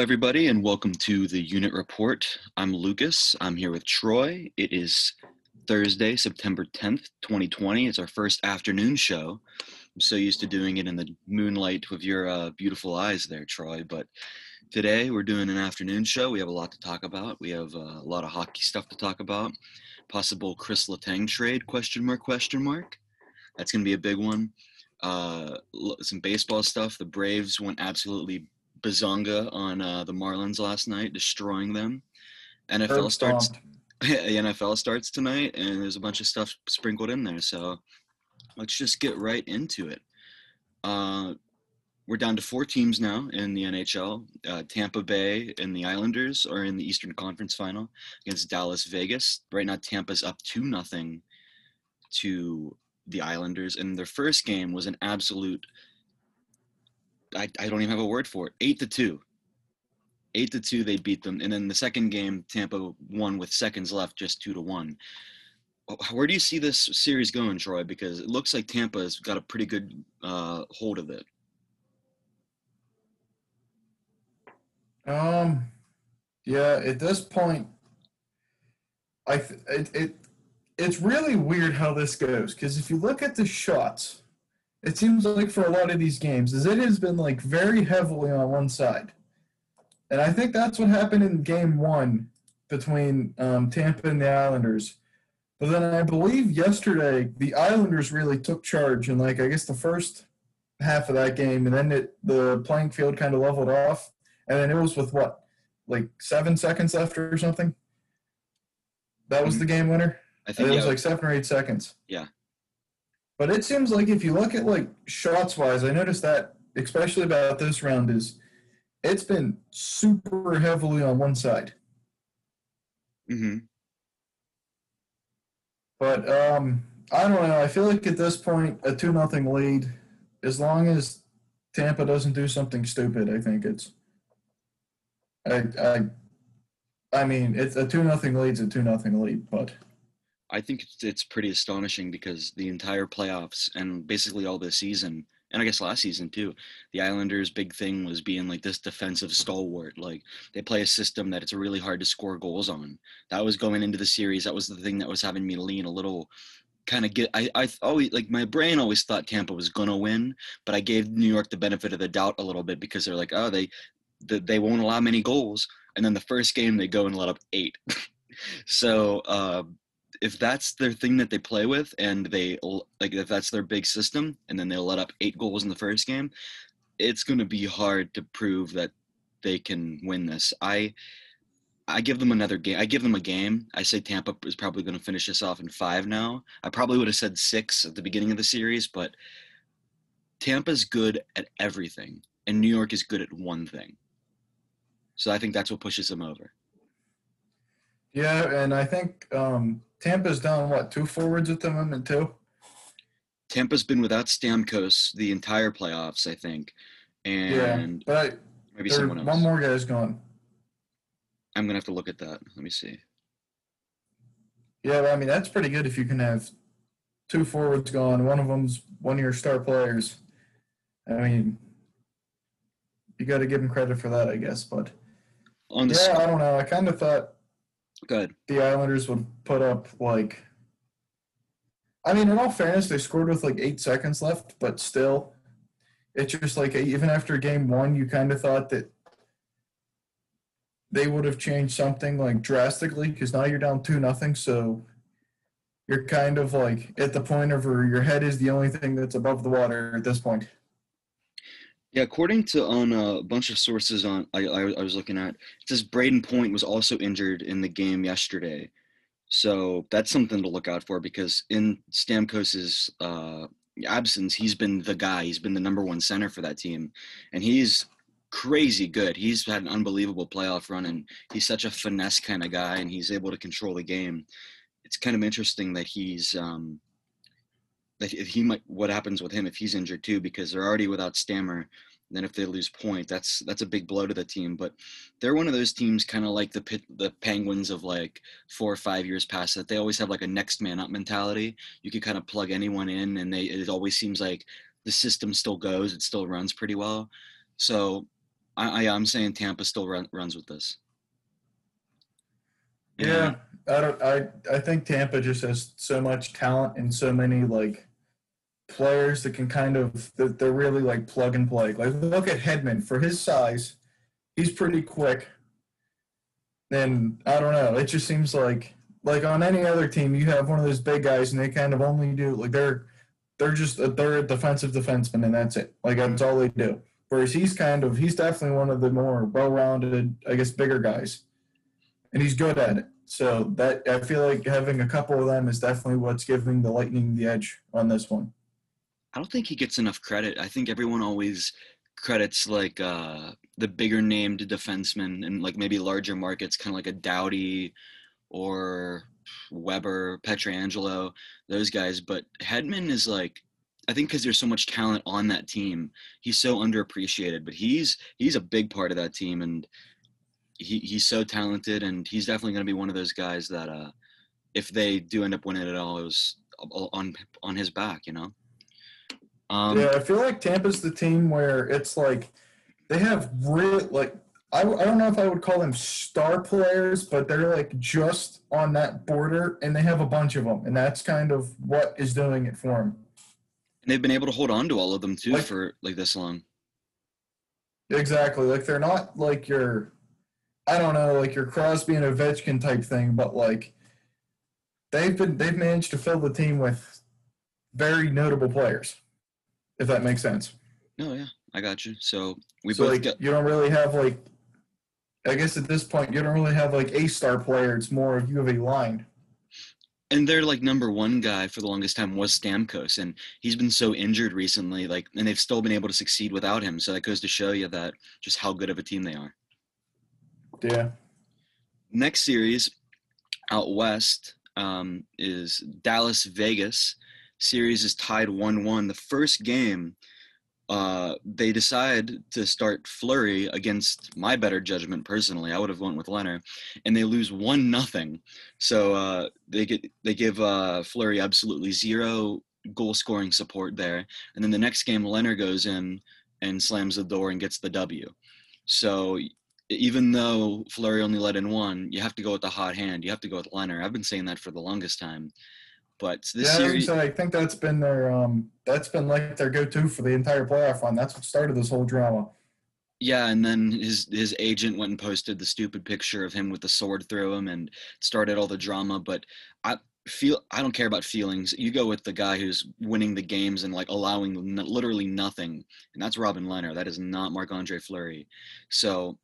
Everybody, and welcome to the Unit Report. I'm Lucas. I'm here with Troy. It is Thursday, September 10th, 2020. It's our first afternoon show. I'm so used to doing it in the moonlight with your uh, beautiful eyes there, Troy. But today we're doing an afternoon show. We have a lot to talk about. We have uh, a lot of hockey stuff to talk about. Possible Kris Letang trade? Question mark? Question mark? That's going to be a big one. Uh, some baseball stuff. The Braves went absolutely bazonga on uh, the Marlins last night, destroying them. NFL starts. the NFL starts tonight, and there's a bunch of stuff sprinkled in there. So let's just get right into it. Uh, we're down to four teams now in the NHL. Uh, Tampa Bay and the Islanders are in the Eastern Conference Final against Dallas Vegas. Right now, Tampa's up two nothing to the Islanders, and their first game was an absolute I, I don't even have a word for it. Eight to two. Eight to two, they beat them, and then the second game, Tampa won with seconds left, just two to one. Where do you see this series going, Troy? Because it looks like Tampa's got a pretty good uh, hold of it. Um, yeah. At this point, I th- it, it it's really weird how this goes because if you look at the shots, it seems like for a lot of these games is it has been like very heavily on one side. And i think that's what happened in game one between um, tampa and the islanders. But then i believe yesterday the islanders really took charge and like i guess the first half of that game and then it, the playing field kind of leveled off. And then it was with what like seven seconds left or something? That was the game winner? I think it was yeah. like seven or eight seconds. Yeah but it seems like if you look at like shots wise, I noticed that especially about this round is it's been super heavily on one side. Mm-hmm. But um, I don't know. I feel like at this point, a two nothing lead, as long as Tampa doesn't do something stupid, I think it's. I I, I mean, it's a two nothing lead's a two nothing lead, but. I think it's pretty astonishing because the entire playoffs and basically all this season, and I guess last season too, the Islanders' big thing was being like this defensive stalwart. Like they play a system that it's really hard to score goals on. That was going into the series. That was the thing that was having me lean a little kind of get I, I always like my brain always thought Tampa was gonna win, but I gave New York the benefit of the doubt a little bit because they're like, oh, they they won't allow many goals. And then the first game they go and let up eight. so uh, if that's their thing that they play with and they like if that's their big system and then they'll let up eight goals in the first game it's going to be hard to prove that they can win this. I i give them another game i give them a game. I say tampa is probably going to finish this off in five now. I probably would have said six at the beginning of the series but tampa's good at everything and new york is good at one thing. So i think that's what pushes them over. Yeah, and I think um, Tampa's down what two forwards at the moment two. Tampa's been without Stamkos the entire playoffs, I think, and yeah, but maybe someone else. One more guy's gone. I'm gonna have to look at that. Let me see. Yeah, well, I mean that's pretty good if you can have two forwards gone. One of them's one of your star players. I mean, you got to give him credit for that, I guess. But on the yeah, I don't know. I kind of thought Good. The Islanders would put up like. I mean, in all fairness, they scored with like eight seconds left, but still, it's just like even after game one, you kind of thought that they would have changed something like drastically because now you're down two nothing. So you're kind of like at the point of where your head is the only thing that's above the water at this point. Yeah, according to on a bunch of sources on I, I, I was looking at, it says Brayden Point was also injured in the game yesterday, so that's something to look out for because in Stamkos's uh, absence, he's been the guy. He's been the number one center for that team, and he's crazy good. He's had an unbelievable playoff run, and he's such a finesse kind of guy, and he's able to control the game. It's kind of interesting that he's um, that he might what happens with him if he's injured too because they're already without Stammer. Then if they lose point, that's that's a big blow to the team. But they're one of those teams, kind of like the pit, the Penguins of like four or five years past that. They always have like a next man up mentality. You can kind of plug anyone in, and they it always seems like the system still goes. It still runs pretty well. So I, I I'm saying Tampa still run, runs with this. Yeah, I don't. I I think Tampa just has so much talent and so many like players that can kind of that they're really like plug and play. Like look at Hedman for his size, he's pretty quick. And I don't know. It just seems like like on any other team, you have one of those big guys, and they kind of only do like they're they're just a, they're a defensive defenseman, and that's it. Like that's all they do. Whereas he's kind of he's definitely one of the more well-rounded, I guess, bigger guys, and he's good at it. So that I feel like having a couple of them is definitely what's giving the Lightning the edge on this one. I don't think he gets enough credit. I think everyone always credits like uh, the bigger named defensemen and like maybe larger markets, kind of like a Doughty or Weber, Pietrangelo, those guys. But Hedman is like, I think because there's so much talent on that team, he's so underappreciated. But he's he's a big part of that team, and he he's so talented, and he's definitely going to be one of those guys that, uh, if they do end up winning it all, it was on on his back, you know. Um, yeah, I feel like Tampa's the team where it's like they have real like I, I don't know if I would call them star players, but they're like just on that border, and they have a bunch of them, and that's kind of what is doing it for them. And they've been able to hold on to all of them too like, for like this long. Exactly, like they're not like your, I don't know, like your Crosby and Ovechkin type thing, but like they've been they've managed to fill the team with very notable players if that makes sense. No, yeah, I got you. So we so both like, got. You don't really have like. I guess at this point you don't really have like a star player. It's more of you have a line. And their like number one guy for the longest time was Stamkos, and he's been so injured recently. Like, and they've still been able to succeed without him. So that goes to show you that just how good of a team they are. Yeah. Next series, out west, um, is Dallas Vegas series is tied 1-1 the first game uh, they decide to start Fleury against my better judgment personally. I would have went with Lehner, and they lose one nothing. So uh, they get they give uh, Fleury absolutely zero goal scoring support there. And then the next game, Lehner goes in and slams the door and gets the W. So even though Fleury only let in one, you have to go with the hot hand. You have to go with Lehner. I've been saying that for the longest time. But this yeah, series, I think that's been their um, that's been like their go-to for the entire playoff run. That's what started this whole drama. Yeah, and then his his agent went and posted the stupid picture of him with the sword through him and started all the drama. But I feel I don't care about feelings. You go with the guy who's winning the games and like allowing literally nothing, and that's Robin Lehner. That is not Marc Andre Fleury. So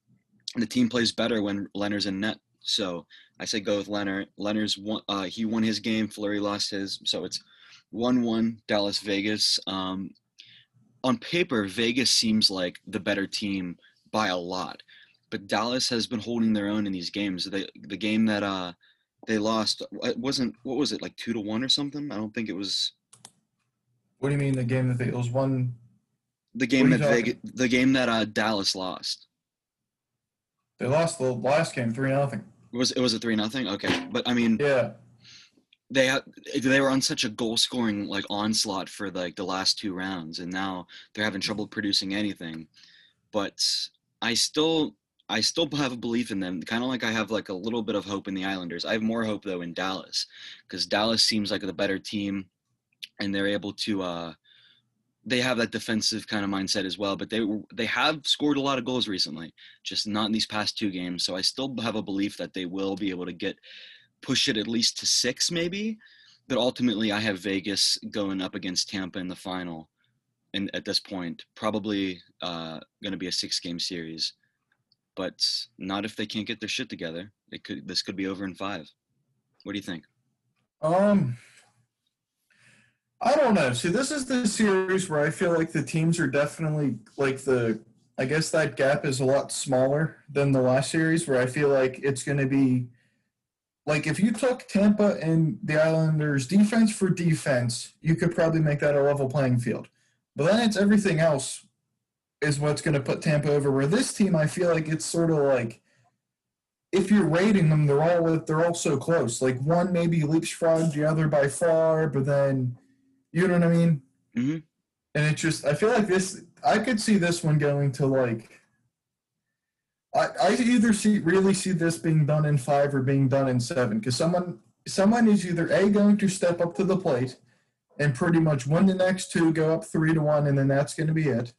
the team plays better when Lehner's in net. So I say go with Lehner. Lehner's won, uh, he won his game. Fleury lost his. So it's one-one Dallas Vegas. Um, on paper, Vegas seems like the better team by a lot, but Dallas has been holding their own in these games. They the game that uh they lost it wasn't what was it like two to one or something? I don't think it was. What do you mean the game that they it was one? The game that Vegas, the game that uh Dallas lost. They lost the last game three nothing. It was it was a three nothing? Okay, but I mean, yeah, they had they were on such a goal scoring like onslaught for like the last two rounds, and now they're having trouble producing anything. But I still I still have a belief in them, kind of like I have like a little bit of hope in the Islanders. I have more hope though in Dallas because Dallas seems like the better team, and they're able to. uh they have that defensive kind of mindset as well. But they they have scored a lot of goals recently, just not in these past two games. So I still have a belief that they will be able to get push it at least to six, maybe. But ultimately, I have Vegas going up against Tampa in the final, and at this point, probably uh, going to be a six-game series. But not if they can't get their shit together. It could this could be over in five. What do you think? Um, I don't know. See, this is the series where I feel like the teams are definitely like the. I guess that gap is a lot smaller than the last series, where I feel like it's going to be. Like if you took Tampa and the Islanders defense for defense, you could probably make that a level playing field. But then it's everything else is what's going to put Tampa over. Where this team, I feel like it's sort of like if you're rating them, they're all they're all so close. Like one maybe leapfrog the other by far, but then you know what I mean? Mm-hmm. And it just, I feel like this, I could see this one going to like I, I either see really see this being done in five or being done in seven because someone someone is either a going to step up to the plate and pretty much win the next two, go up three to one, and then that's going to be it.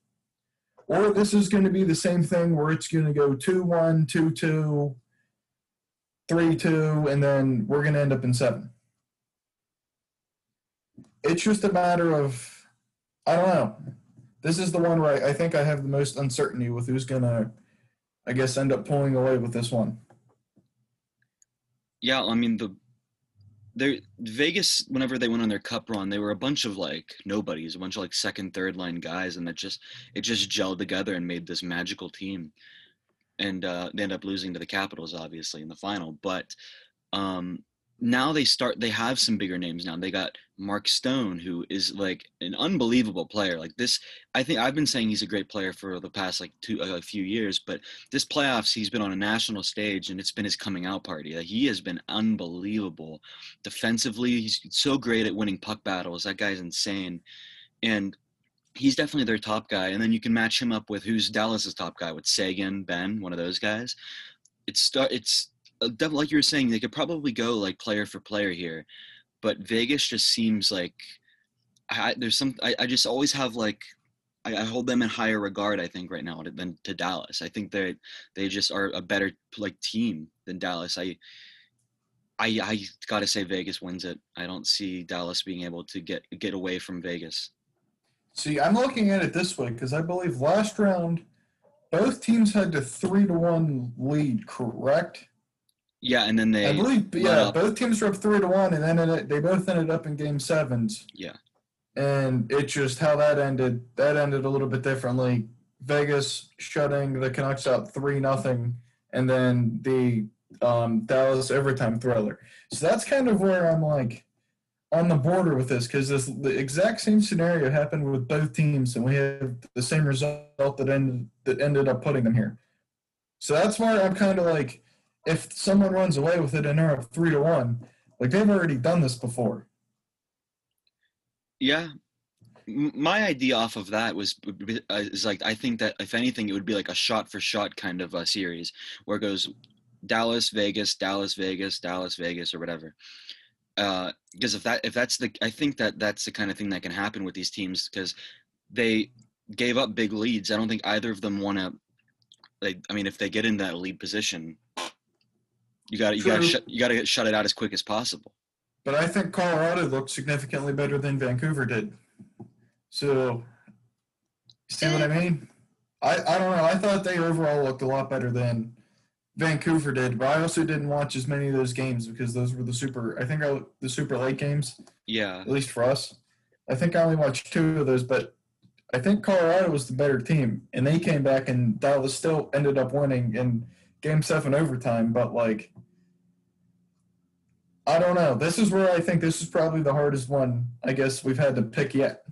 Or this is going to be the same thing where it's going to go two one, two two, three two, and then we're going to end up in seven. It's just a matter of I don't know. This is the one where I, I think I have the most uncertainty with who's to, I guess, end up pulling away with this one. Yeah, I mean the there Vegas whenever they went on their cup run, they were a bunch of like nobodies, a bunch of like second, third line guys, and that just it just gelled together and made this magical team. And uh, they end up losing to the Capitals, obviously, in the final. But um, now they start they have some bigger names now. They got mark stone who is like an unbelievable player. Like this i think i've been saying he's a great player for the past like two a few years but this playoffs he's been on a national stage and it's been his coming out party. Like, he has been unbelievable defensively. He's so great at winning puck battles. That guy's insane. And he's definitely their top guy. And then you can match him up with who's dallas's top guy with seguin Benn one of those guys. It's start it's Uh, like you were saying, they could probably go like player for player here, but Vegas just seems like I, there's some. I, I just always have like I, I, hold them in higher regard. I think right now than to Dallas. I think they they just are a better like team than Dallas. I I I gotta say Vegas wins it. I don't see Dallas being able to get get away from Vegas. See, I'm looking at it this way because I believe last round both teams had a three to one lead, correct? Yeah, and then they. I believe, yeah, up. both teams were up three to one, and then they both ended up in game sevens. Yeah. And it just how that ended. That ended a little bit differently. Vegas shutting the Canucks out three nothing, and then the um, Dallas overtime thriller. So that's kind of where I'm like on the border with this because this the exact same scenario happened with both teams, and we have the same result that ended that ended up putting them here. So that's where I'm kind of like if someone runs away with it and they're three to one, like they've already done this before. Yeah, my idea off of that was uh, is like I think that if anything, it would be like a shot for shot kind of a series where it goes Dallas, Vegas, Dallas, Vegas, Dallas, Vegas, or whatever. Uh, because if that if that's the I think that that's the kind of thing that can happen with these teams because they gave up big leads. I don't think either of them want to. Like, I mean, if they get in that lead position, you got you got to you got to shut it out as quick as possible. But I think Colorado looked significantly better than Vancouver did. So, see what I mean? I, I don't know. I thought they overall looked a lot better than Vancouver did, but I also didn't watch as many of those games because those were the super. I think I, the super late games. Yeah. At least for us, I think I only watched two of those, but I think Colorado was the better team, and they came back and Dallas still ended up winning in Game Seven overtime. But like, I don't know. This is where I think this is probably the hardest one. I guess we've had to pick yet.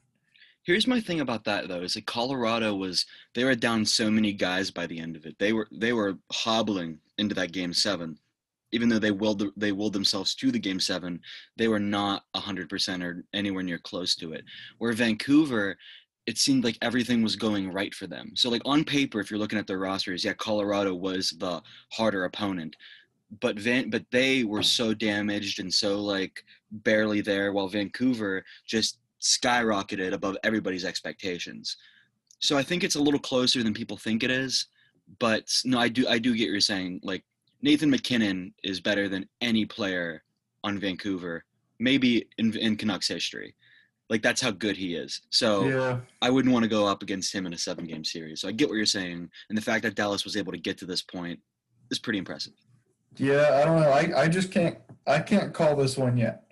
Here's my thing about that though: is that Colorado was they were down so many guys by the end of it. They were they were hobbling into that game seven, even though they willed they willed themselves to the game seven. They were not hundred percent or anywhere near close to it. Where Vancouver, it seemed like everything was going right for them. So like on paper, if you're looking at their rosters, yeah, Colorado was the harder opponent but Van, but they were oh. so damaged and so like barely there, while Vancouver just skyrocketed above everybody's expectations. So I think it's a little closer than people think it is. But no, I do I do get what you're saying. Like Nathan MacKinnon is better than any player on Vancouver, maybe in, in Canucks history. Like that's how good he is. So yeah. I wouldn't want to go up against him in a seven game series. So I get what you're saying. And the fact that Dallas was able to get to this point is pretty impressive. Yeah, I don't know. I, I just can't I can't call this one yet.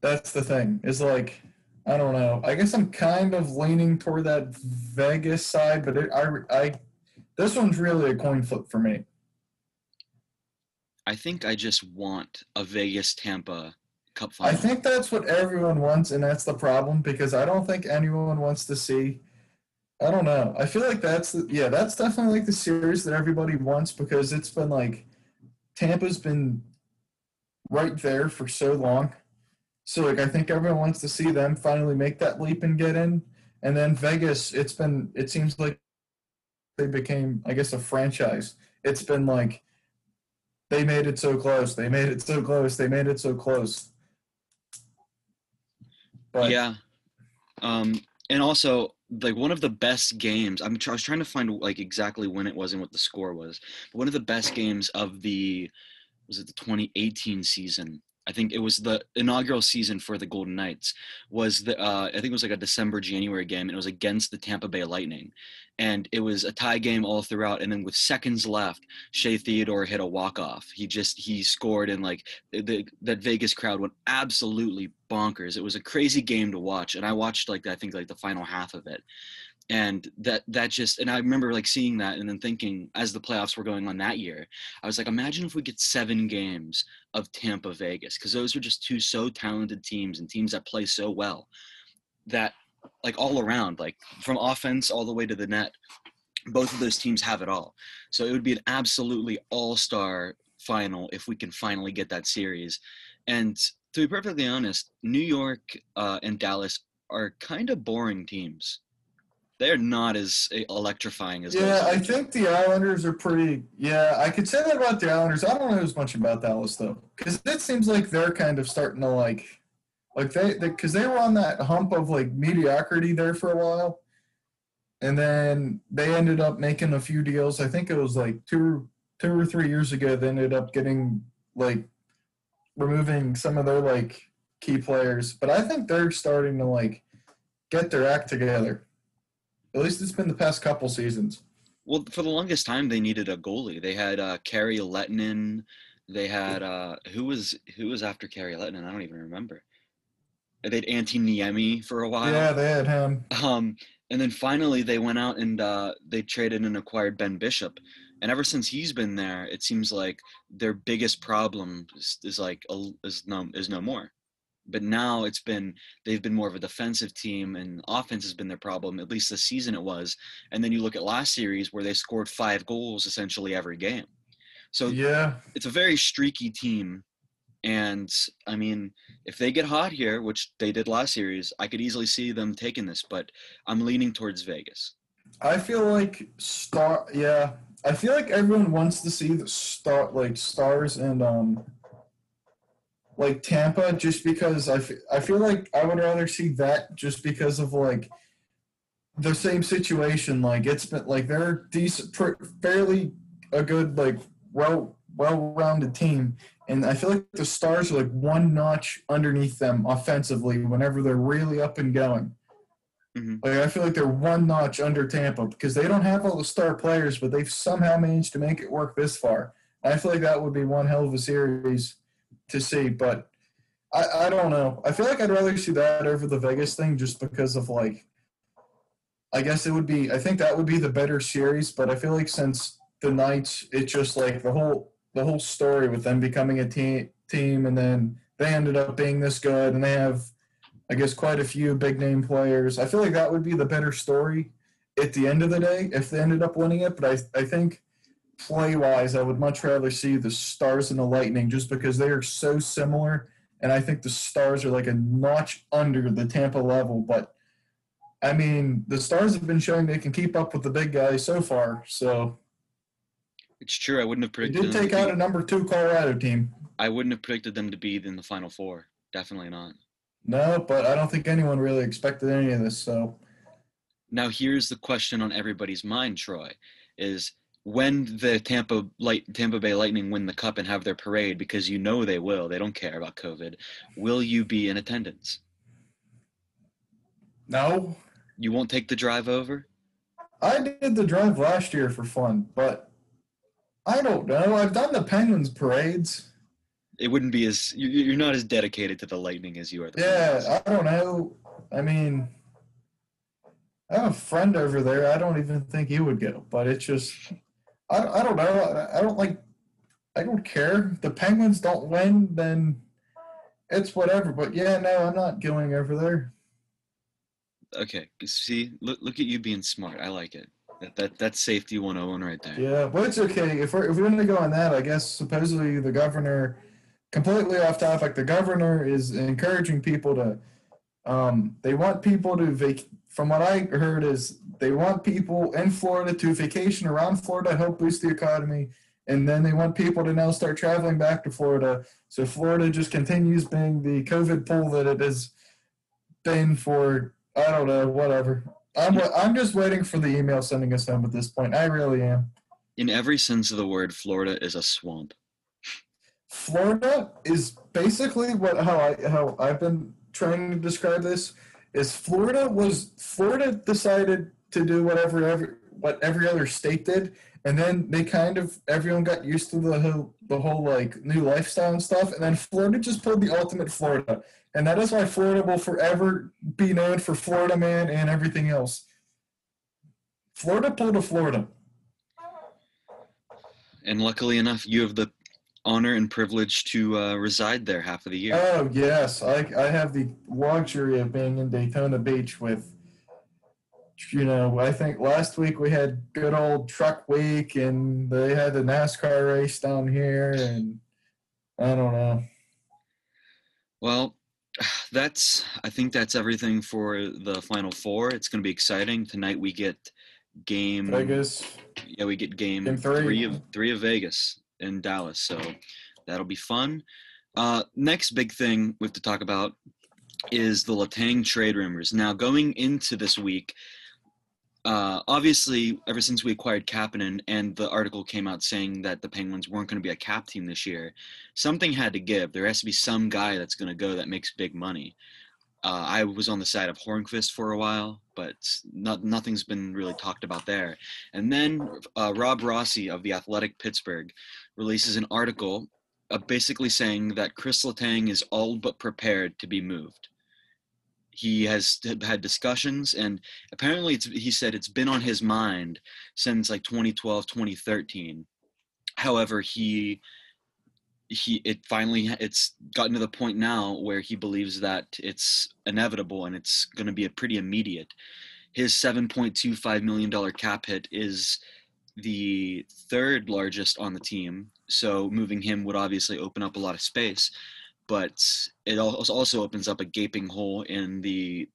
That's the thing. Is like I don't know. I guess I'm kind of leaning toward that Vegas side, but it, I I this one's really a coin flip for me. I think I just want a Vegas Tampa Cup final. I think that's what everyone wants, and that's the problem because I don't think anyone wants to see. I don't know. I feel like that's the, yeah, that's definitely like the series that everybody wants because it's been like Tampa's been right there for so long. So like I think everyone wants to see them finally make that leap and get in. And then Vegas, it's been it seems like they became, I guess, a franchise it's been like they made it so close, they made it so close, they made it so close. But yeah, um, and also like one of the best games. I'm I was trying to find like exactly when it was and what the score was. But one of the best games of the was it the 2018 season I think it was the inaugural season for the Golden Knights was the uh, I think it was like a December January game and it was against the Tampa Bay Lightning. And it was a tie game all throughout and then with seconds left Shea Theodore hit a walk off he just he scored and like the that Vegas crowd went absolutely bonkers. It was a crazy game to watch and I watched like I think like the final half of it and that that just and i remember like seeing that and then thinking as the playoffs were going on that year i was like imagine if we get seven games of tampa vegas because those are just two so talented teams and teams that play so well that like all around like from offense all the way to the net both of those teams have it all. So it would be an absolutely all-star final if we can finally get that series. And to be perfectly honest new york uh, and dallas are kind of boring teams they're not as eh, electrifying as yeah i think the islanders are pretty yeah i could say that about the islanders. I don't know as much about dallas though because it seems like they're kind of starting to like like they because they, they were on that hump of like mediocrity there for a while. And then they ended up making a few deals. I think it was like two two or three years ago they ended up getting like removing some of their like key players. But i think they're starting to like get their act together at least it's been the past couple seasons. Well, for the longest time, they needed a goalie. They had uh, Kari Lehtonen. They had uh, who was who was after Kari Lehtonen? I don't even remember. They had Antti Niemi for a while. Yeah, they had him. Um, and then finally they went out and uh, they traded and acquired Ben Bishop. And ever since he's been there, it seems like their biggest problem is, is like is no is no more but now it's been they've been more of a defensive team and offense has been their problem at least this season it was. And then you look at last series where they scored five goals essentially every game. So yeah. it's a very streaky team. And i mean if they get hot here which they did last series i could easily see them taking this but i'm leaning towards vegas. I feel like star yeah i feel like everyone wants to see the star like stars and um like Tampa just because I, f- I feel like I would rather see that just because of like the same situation. Like it's been like they're decent, pr- fairly a good like well well rounded team, and I feel like the Stars are like one notch underneath them offensively whenever they're really up and going. Mm-hmm. Like I feel like they're one notch under Tampa because they don't have all the star players, but they've somehow managed to make it work this far. I feel like that would be one hell of a series to see, but I, I don't know. I feel like I'd rather see that over the Vegas thing just because of like I guess it would be I think that would be the better series, but I feel like since the Knights it's just like the whole the whole story with them becoming a team team and then they ended up being this good and they have I guess quite a few big name players. I feel like that would be the better story at the end of the day if they ended up winning it, but I I think play wise, I would much rather see the Stars and the Lightning just because they are so similar. And I think the Stars are like a notch under the Tampa level. But I mean, the Stars have been showing they can keep up with the big guys so far. So it's true. I wouldn't have predicted. They did take out be, a number two Colorado team. I wouldn't have predicted them to be in the Final Four. Definitely not. No, but I don't think anyone really expected any of this. So now here's the question on everybody's mind, Troy: Is when the Tampa Light Tampa Bay Lightning win the cup and have their parade because you know they will. They don't care about COVID. Will you be in attendance? No. You won't take the drive over? I did the drive last year for fun, but I don't know. I've done the Penguins parades. It wouldn't be as you're not as dedicated to the Lightning as you are. yeah, Penguins. I don't know. I mean, I have a friend over there. I don't even think he would go, but it's just I, I don't know. I, don't like. I don't care. If the Penguins don't win, then it's whatever. But yeah, no, I'm not going over there. Okay, see, look look at you being smart. I like it. That, that that's safety 101 right there. Yeah, but it's okay. If we're if we're gonna go on that, I guess supposedly the governor, completely off topic, the governor is encouraging people to Um, they want people to vac. From what I heard, is they want people in Florida to vacation around Florida, help boost the economy, and then they want people to now start traveling back to Florida. So Florida just continues being the COVID pool that it has been for I don't know, whatever. I'm I'm just waiting for the email sending us home at this point. I really am. In every sense of the word, Florida is a swamp. Florida is basically what how I how I've been trying to describe this is Florida was Florida decided to do whatever every what every other state did, and then they kind of everyone got used to the whole the whole like new lifestyle and stuff, and then Florida just pulled the ultimate Florida, and that is why Florida will forever be known for Florida man and everything else. Florida pulled a Florida. And luckily enough, you have the honor and privilege to uh, reside there half of the year. Oh yes, I I have the luxury of being in Daytona Beach with. You know, I think last week we had good old truck week, and they had the NASCAR race down here, and I don't know. Well, that's I think that's everything for the final four. It's going to be exciting tonight. We get game Vegas. Yeah, we get game, Game three. three of three of Vegas in Dallas. So that'll be fun. Uh, next big thing we have to talk about is the Letang trade rumors. Now, going into this week, uh, obviously, ever since we acquired Kapanen and the article came out saying that the Penguins weren't going to be a cap team this year, something had to give. There has to be some guy that's going to go that makes big money. Uh, I was on the side of Hornqvist for a while, but not, nothing's been really talked about there. And then uh, Rob Rossi of the Athletic Pittsburgh releases an article uh, basically saying that Kris Letang is all but prepared to be moved. He has had discussions, and apparently, he said it's been on his mind since like 2012, 2013. However, he he it finally it's gotten to the point now where he believes that it's inevitable and it's going to be a pretty immediate. His 7.25 million dollar cap hit is the third largest on the team so moving him would obviously open up a lot of space but it also opens up a gaping hole in the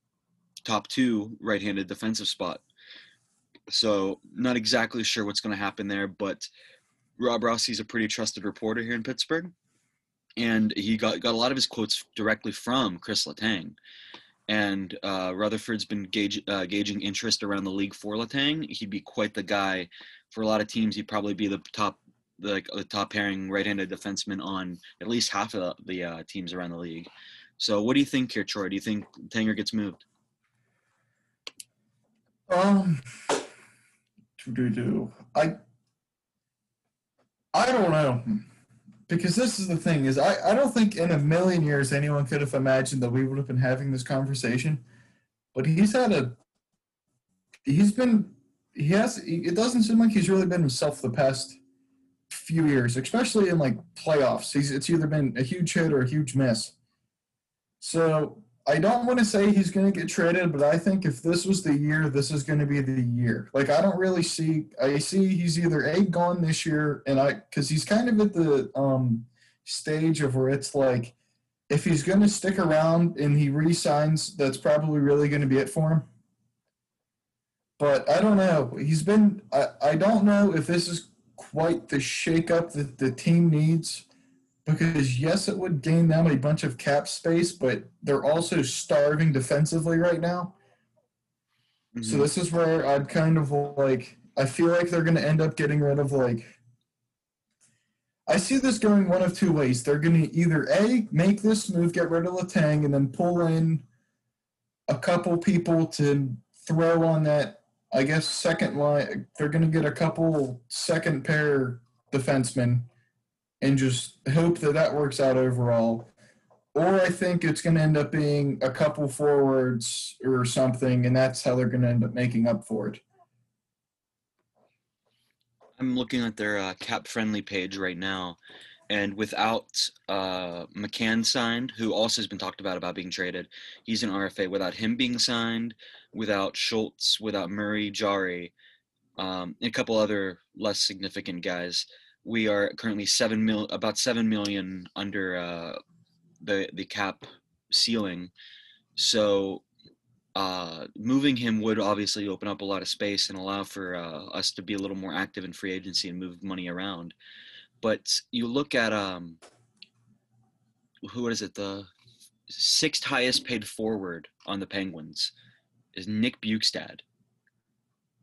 top two right-handed defensive spot. So not exactly sure what's going to happen there but Rob Rossi's a pretty trusted reporter here in Pittsburgh, and he got got a lot of his quotes directly from Kris Letang. And uh, Rutherford's been gauge, uh, gauging interest around the league for Letang. He'd be quite the guy for a lot of teams. He'd probably be the top, the, like the top pairing right-handed defenseman on at least half of the, uh, teams around the league. So, what do you think here, Troy? Do you think Tanger gets moved? Um, do do I I don't know. Because this is the thing is I, I don't think in a million years anyone could have imagined that we would have been having this conversation. But he's had a he's been he has it doesn't seem like he's really been himself the past few years, especially in like playoffs. He's it's either been a huge hit or a huge miss. So I don't want to say he's going to get traded, but I think if this was the year, this is going to be the year. Like I don't really see. I see he's either a gone this year, and I because he's kind of at the um, stage of where it's like if he's going to stick around and he resigns, that's probably really going to be it for him. But I don't know. He's been. I, I don't know if this is quite the shakeup that the team needs because yes, it would gain them a bunch of cap space, but they're also starving defensively right now. Mm-hmm. So this is where I'd kind of like I feel like they're going to end up getting rid of like I see this going one of two ways. They're going to either a make this move, get rid of Letang, and then pull in a couple people to throw on that. I guess second line. They're going to get a couple second pair defensemen and just hope that that works out overall. Or I think it's going to end up being a couple forwards or something, and that's how they're going to end up making up for it. I'm looking at their uh, cap friendly page right now, and without uh, McCann signed, who also has been talked about about being traded, he's an RFA. Without him being signed, without Schultz, without Murray, Jarry, um, and a couple other less significant guys, we are currently seven mil about seven million under uh, the the cap ceiling. So uh, moving him would obviously open up a lot of space and allow for uh, us to be a little more active in free agency and move money around. But you look at um, who is it? The sixth highest paid forward on the Penguins is Nick Bjugstad.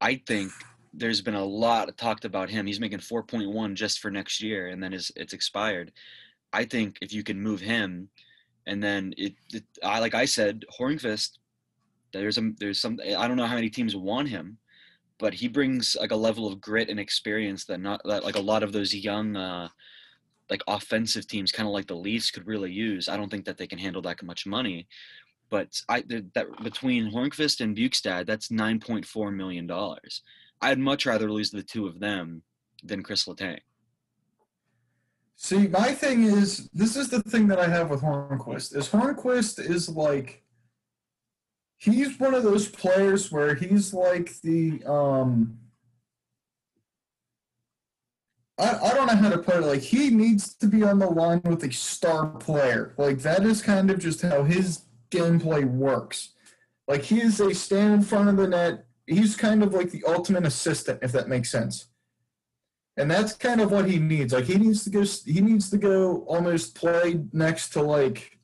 I think there's been a lot talked about him. He's making 4.1 just for next year, and then it's expired. I think if you can move him, and then it, it I like I said, Hornqvist there's a there's some I don't know how many teams want him, but he brings like a level of grit and experience that not that like a lot of those young uh, like offensive teams, kind of like the Leafs, could really use. I don't think that they can handle that much money, but I that between Hornqvist and Bjugstad, that's nine point four million dollars. I'd much rather lose the two of them than Kris Letang. See, my thing is, this is the thing that I have with Hornqvist. Is Hornqvist is like he's one of those players where he's like the um I, I don't know how to put it. Like he needs to be on the line with a star player. Like that is kind of just how his gameplay works. Like he is a stand in front of the net. He's kind of like the ultimate assistant, if that makes sense. And that's kind of what he needs. Like he needs to go. He needs to go almost play next to like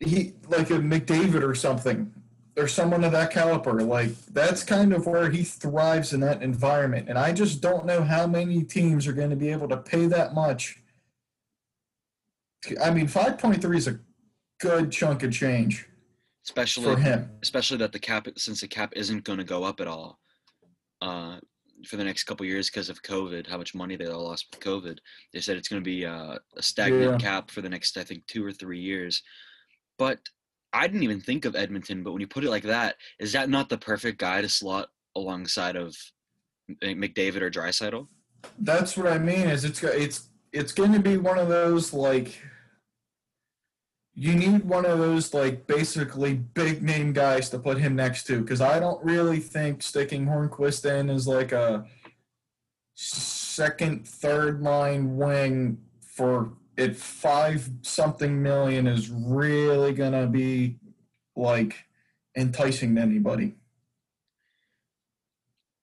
he like a McDavid or something or someone of that caliber. Like that's kind of where he thrives in that environment. And I just don't know how many teams are going to be able to pay that much. I mean, five point three is a good chunk of change, especially for him. Especially that the cap, since the cap isn't going to go up at all uh, for the next couple years because of COVID, how much money they all lost with COVID. They said it's going to be uh, a stagnant yeah. cap for the next, I think, two or three years. But I didn't even think of Edmonton. But when you put it like that, is that not the perfect guy to slot alongside of McDavid or Draisaitl? That's what I mean. Is it's it's it's going to be one of those like you need one of those like basically big name guys to put him next to because I don't really think sticking Hornqvist in is like a second, third line wing for at five something million is really gonna be like enticing to anybody.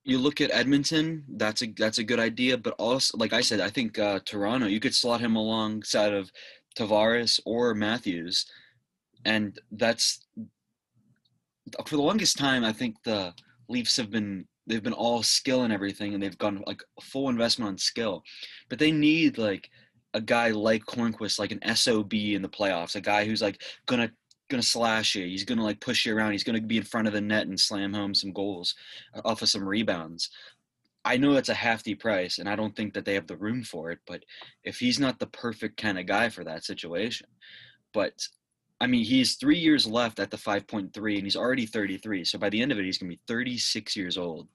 You look at Edmonton, that's a that's a good idea, but also like I said, I think uh, Toronto, you could slot him alongside of Tavares or Matthews, and that's for the longest time. I think the Leafs have been they've been all skill and everything, and they've gone like full investment on skill, but they need like a guy like Hornqvist, like an SOB in the playoffs, a guy who's like gonna gonna slash you. He's gonna like push you around. He's gonna be in front of the net and slam home some goals uh, off of some rebounds. I know that's a hefty price, and I don't think that they have the room for it. But if he's not the perfect kind of guy for that situation, but I mean, he's three years left at the 5.3, and he's already 33. So by the end of it, he's gonna be 36 years old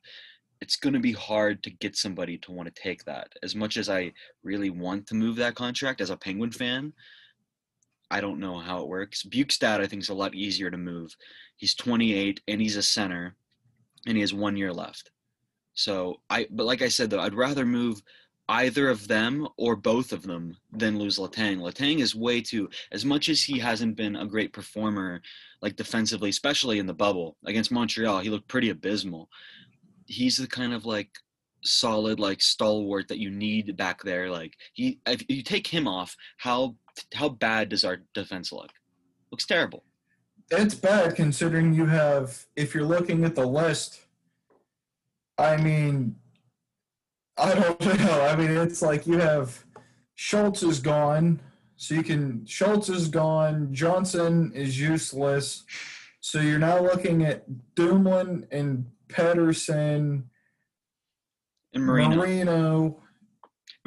it's going to be hard to get somebody to want to take that. As much as I really want to move that contract as a Penguin fan, I don't know how it works. Bjugstad, I think, is a lot easier to move. He's 28 and he's a center, and he has one year left. So I, but like I said though, I'd rather move either of them or both of them than lose Letang. Letang is way too. As much as he hasn't been a great performer, like defensively, especially in the bubble against Montreal, he looked pretty abysmal he's the kind of like solid like stalwart that you need back there. Like he, if you take him off, how how bad does our defense look? Looks terrible. It's bad considering you have. If you're looking at the list, I mean, I don't know. I mean, it's like you have Schultz is gone, so you can Schultz is gone. Johnson is useless. So you're now looking at Dumoulin and Pettersson, and Marino. Marino.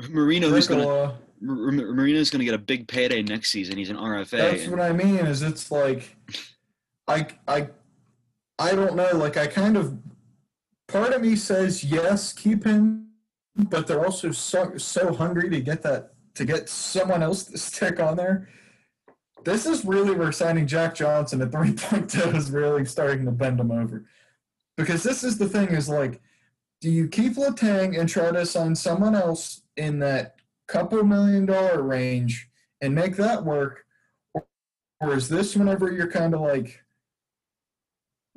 Marino is gonna Marino's gonna get a big payday next season. He's an RFA. That's and, what I mean. Is it's like, I I I don't know. Like I kind of part of me says yes, keep him, but they're also so so hungry to get that to get someone else to stick on there. This is really where signing Jack Johnson at 3.2 is really starting to bend them over because this is the thing is like do you keep Letang and try to sign someone else in that couple million dollar range and make that work Or is this whenever you're kind of like,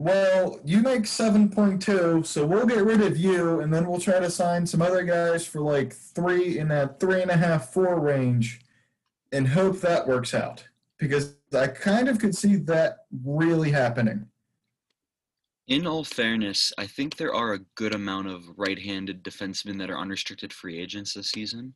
well, you make 7.2, so we'll get rid of you, and then we'll try to sign some other guys for like three in that three and a half, four range and hope that works out. Because I kind of could see that really happening. In all fairness, I think there are a good amount of right-handed defensemen that are unrestricted free agents this season.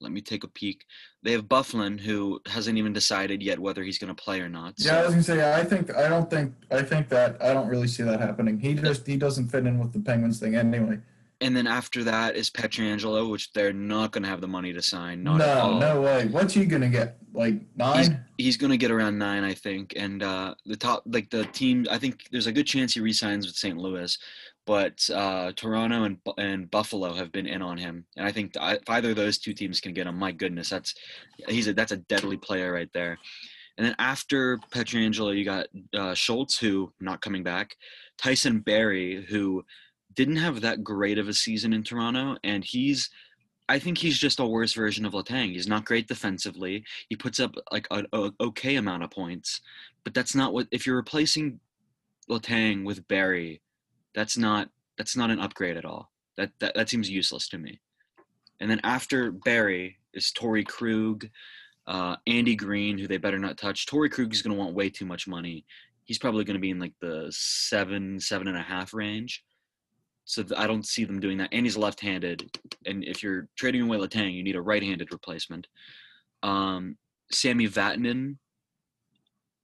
Let me take a peek. They have Byfuglien, who hasn't even decided yet whether he's going to play or not. Yeah, I was gonna say I think I don't think I think that I don't really see that happening. He just he doesn't fit in with the Penguins thing anyway. And then after that is Pietrangelo, which they're not going to have the money to sign. No, no way. What's he gonna get? Like nine? He's going to get around nine, I think. And uh, the top, like the team, I think there's a good chance he resigns with St. Louis. But uh, Toronto and and Buffalo have been in on him, and I think if either of those two teams can get him, my goodness, that's he's a that's a deadly player right there. And then after Pietrangelo, you got uh, Schultz, who not coming back, Tyson Barrie, who didn't have that great of a season in Toronto, and he's I think he's just a worse version of Letang. He's not great defensively. He puts up like an okay amount of points, but that's not what if you're replacing Letang with Barrie, that's not that's not an upgrade at all. That that, that seems useless to me. And then after Barrie is Torey Krug, uh, Andy Greene, who they better not touch. Torey Krug is going to want way too much money. He's probably going to be in like the seven, seven and a half range. So th- I don't see them doing that. And he's left-handed, and if you're trading away Letang, you need a right-handed replacement. Um, Sami Vatanen,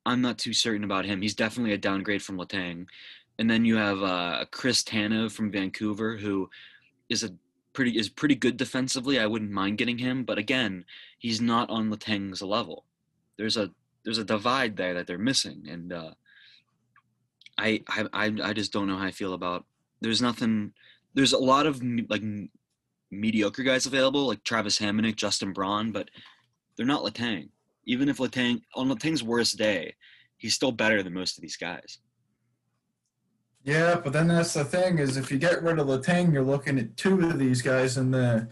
I'm not too certain about him. He's definitely a downgrade from Letang. And then you have uh, Chris Tanev from Vancouver, who is a pretty is pretty good defensively. I wouldn't mind getting him, but again, he's not on Letang's level. There's a there's a divide there that they're missing, and uh, I, I I just don't know how I feel about. There's nothing. There's a lot of like mediocre guys available, like Travis Hamonic, Justin Braun, but they're not Letang. Even if Letang on Letang's worst day, he's still better than most of these guys. Yeah, but then that's the thing is if you get rid of Letang, you're looking at two of these guys in the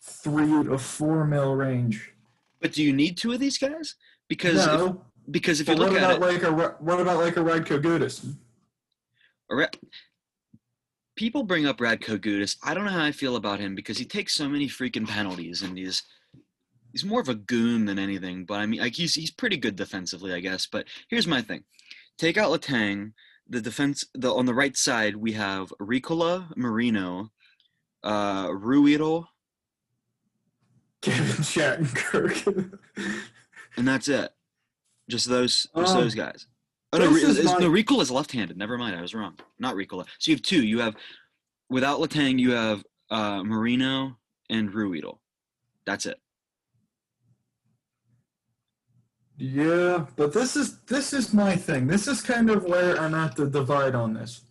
three to four mil range. But do you need two of these guys? Because if, no, because if you look what at about it, like a what about like a Radko Gudas? People bring up Radko Gudas. I don't know how I feel about him because he takes so many freaking penalties and he's he's more of a goon than anything. But I mean, like he's he's pretty good defensively, I guess. But here's my thing: take out Letang. The defense, the on the right side, we have Riikola, Marino, uh, Ruhwedel, Kevin Shattenkirk. and that's it. Just those, just Um, those guys. Oh no, is is, my- no, Riikola is left-handed. Never mind, I was wrong. Not Riikola. So you have two. You have without Letang, you have uh, Marino and Ruhwedel. That's it. Yeah, but this is this is my thing. This is kind of where I'm at the divide on this.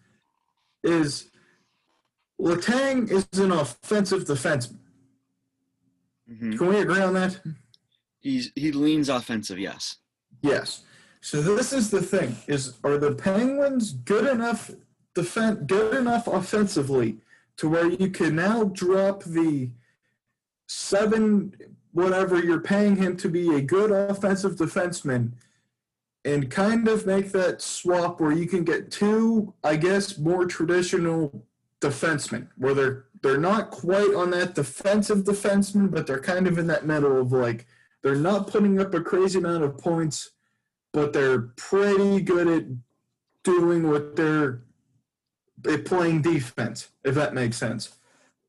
Is Letang is an offensive defenseman. Mhm. Can we agree on that? He's he leans offensive. Yes. Yes. So this is the thing: is are the Penguins good enough defend good enough offensively to where you can now drop the seven whatever you're paying him to be a good offensive defenseman and kind of make that swap where you can get two, I guess, more traditional defensemen where they're they're not quite on that defensive defenseman, but they're kind of in that middle of like they're not putting up a crazy amount of points, but they're pretty good at doing what they're playing defense, if that makes sense.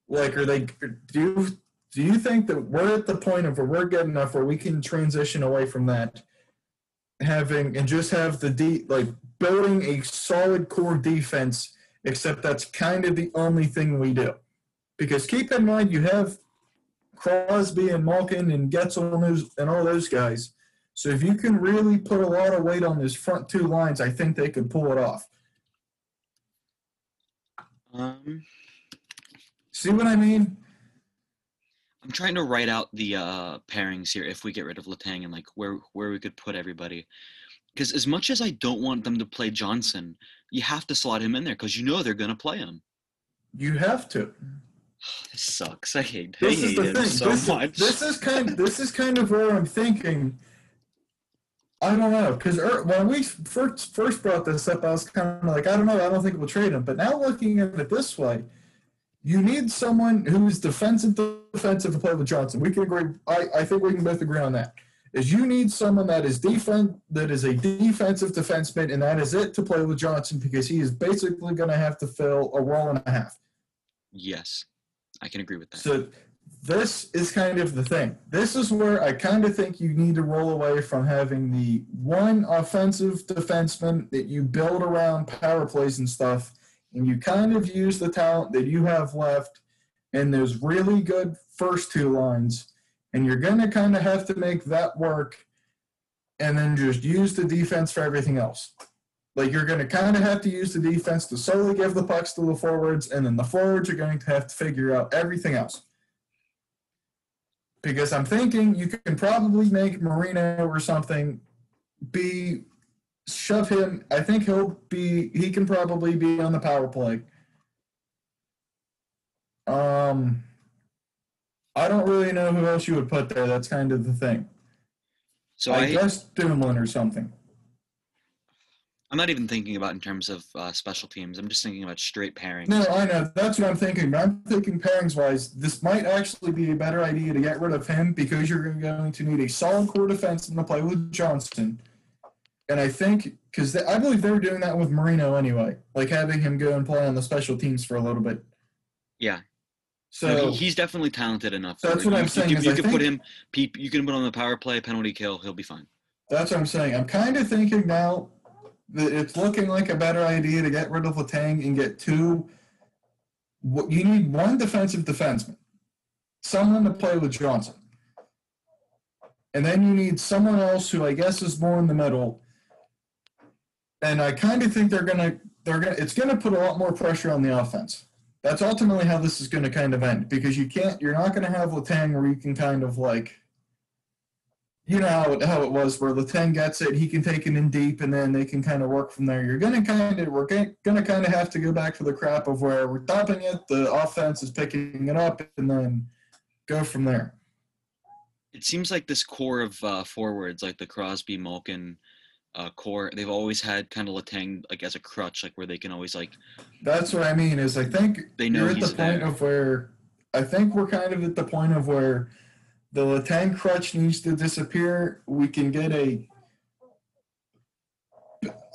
Like, are they? Do you do you think that we're at the point of where we're good enough where we can transition away from that, having and just have the de like building a solid core defense, except that's kind of the only thing we do. Because keep in mind, you have Crosby and Malkin and Guentzel and, all those guys. So if you can really put a lot of weight on those front two lines, I think they could pull it off. Um, See what I mean? I'm trying to write out the uh, pairings here if we get rid of Letang and like where where we could put everybody. Because as much as I don't want them to play Johnson, you have to slot him in there because you know they're gonna play him. You have to. This sucks. I hate, I This is the thing. so this, much. this is kind. This is kind of where I'm thinking. I don't know because when we first first brought this up, I was kind of like, I don't know, I don't think we'll trade him. But now looking at it this way, you need someone who's defensive defensive to play with Johnson. We can agree. I, I think we can both agree on that. Is you need someone that is defense that is a defensive defenseman, and that is it to play with Johnson because he is basically going to have to fill a role and a half. Yes, I can agree with that. So this is kind of the thing. This is where I kind of think you need to roll away from having the one offensive defenseman that you build around power plays and stuff, and you kind of use the talent that you have left and those really good first two lines, and you're going to kind of have to make that work and then just use the defense for everything else. Like you're going to kind of have to use the defense to solely give the pucks to the forwards, and then the forwards are going to have to figure out everything else because I'm thinking you can probably make Marino or something be shove him. I think he'll be. He can probably be on the power play. Um, I don't really know who else you would put there. That's kind of the thing. So I, I guess Dumoulin or something. I'm not even thinking about in terms of uh, special teams. I'm just thinking about straight pairings. No, I know. That's what I'm thinking. I'm thinking pairings wise, this might actually be a better idea to get rid of him because you're going to need a solid core defense to play with Johnston. And I think because I believe they were doing that with Marino anyway, like having him go and play on the special teams for a little bit. Yeah. So no, he, he's definitely talented enough. That's what you, I'm saying. You, you, can put him. You can put on the power play, penalty kill. He'll be fine. That's what I'm saying. I'm kind of thinking now that it's looking like a better idea to get rid of Letang and get two. What You need one defensive defenseman, someone to play with Johnson, and then you need someone else who I guess is more in the middle. And I kind of think they're gonna they're gonna it's gonna put a lot more pressure on the offense. That's ultimately how this is to kind of end because you can't you're not to have Letang where you can kind of like you know how it, how it was where Letang gets it, he can take it in deep, and then they can kind of work from there. You're gonna kind of we're gonna kind of have to go back to the crap of where we're dumping it, the offense is picking it up, and then go from there. It seems like this core of uh, forwards, like the Crosby, Malkin uh, core, they've always had kind of Letang like as a crutch, like where they can always like. That's what I mean. Is I think they know you're at the point there. of where I think we're kind of at the point of where the Letang crutch needs to disappear. We can get a.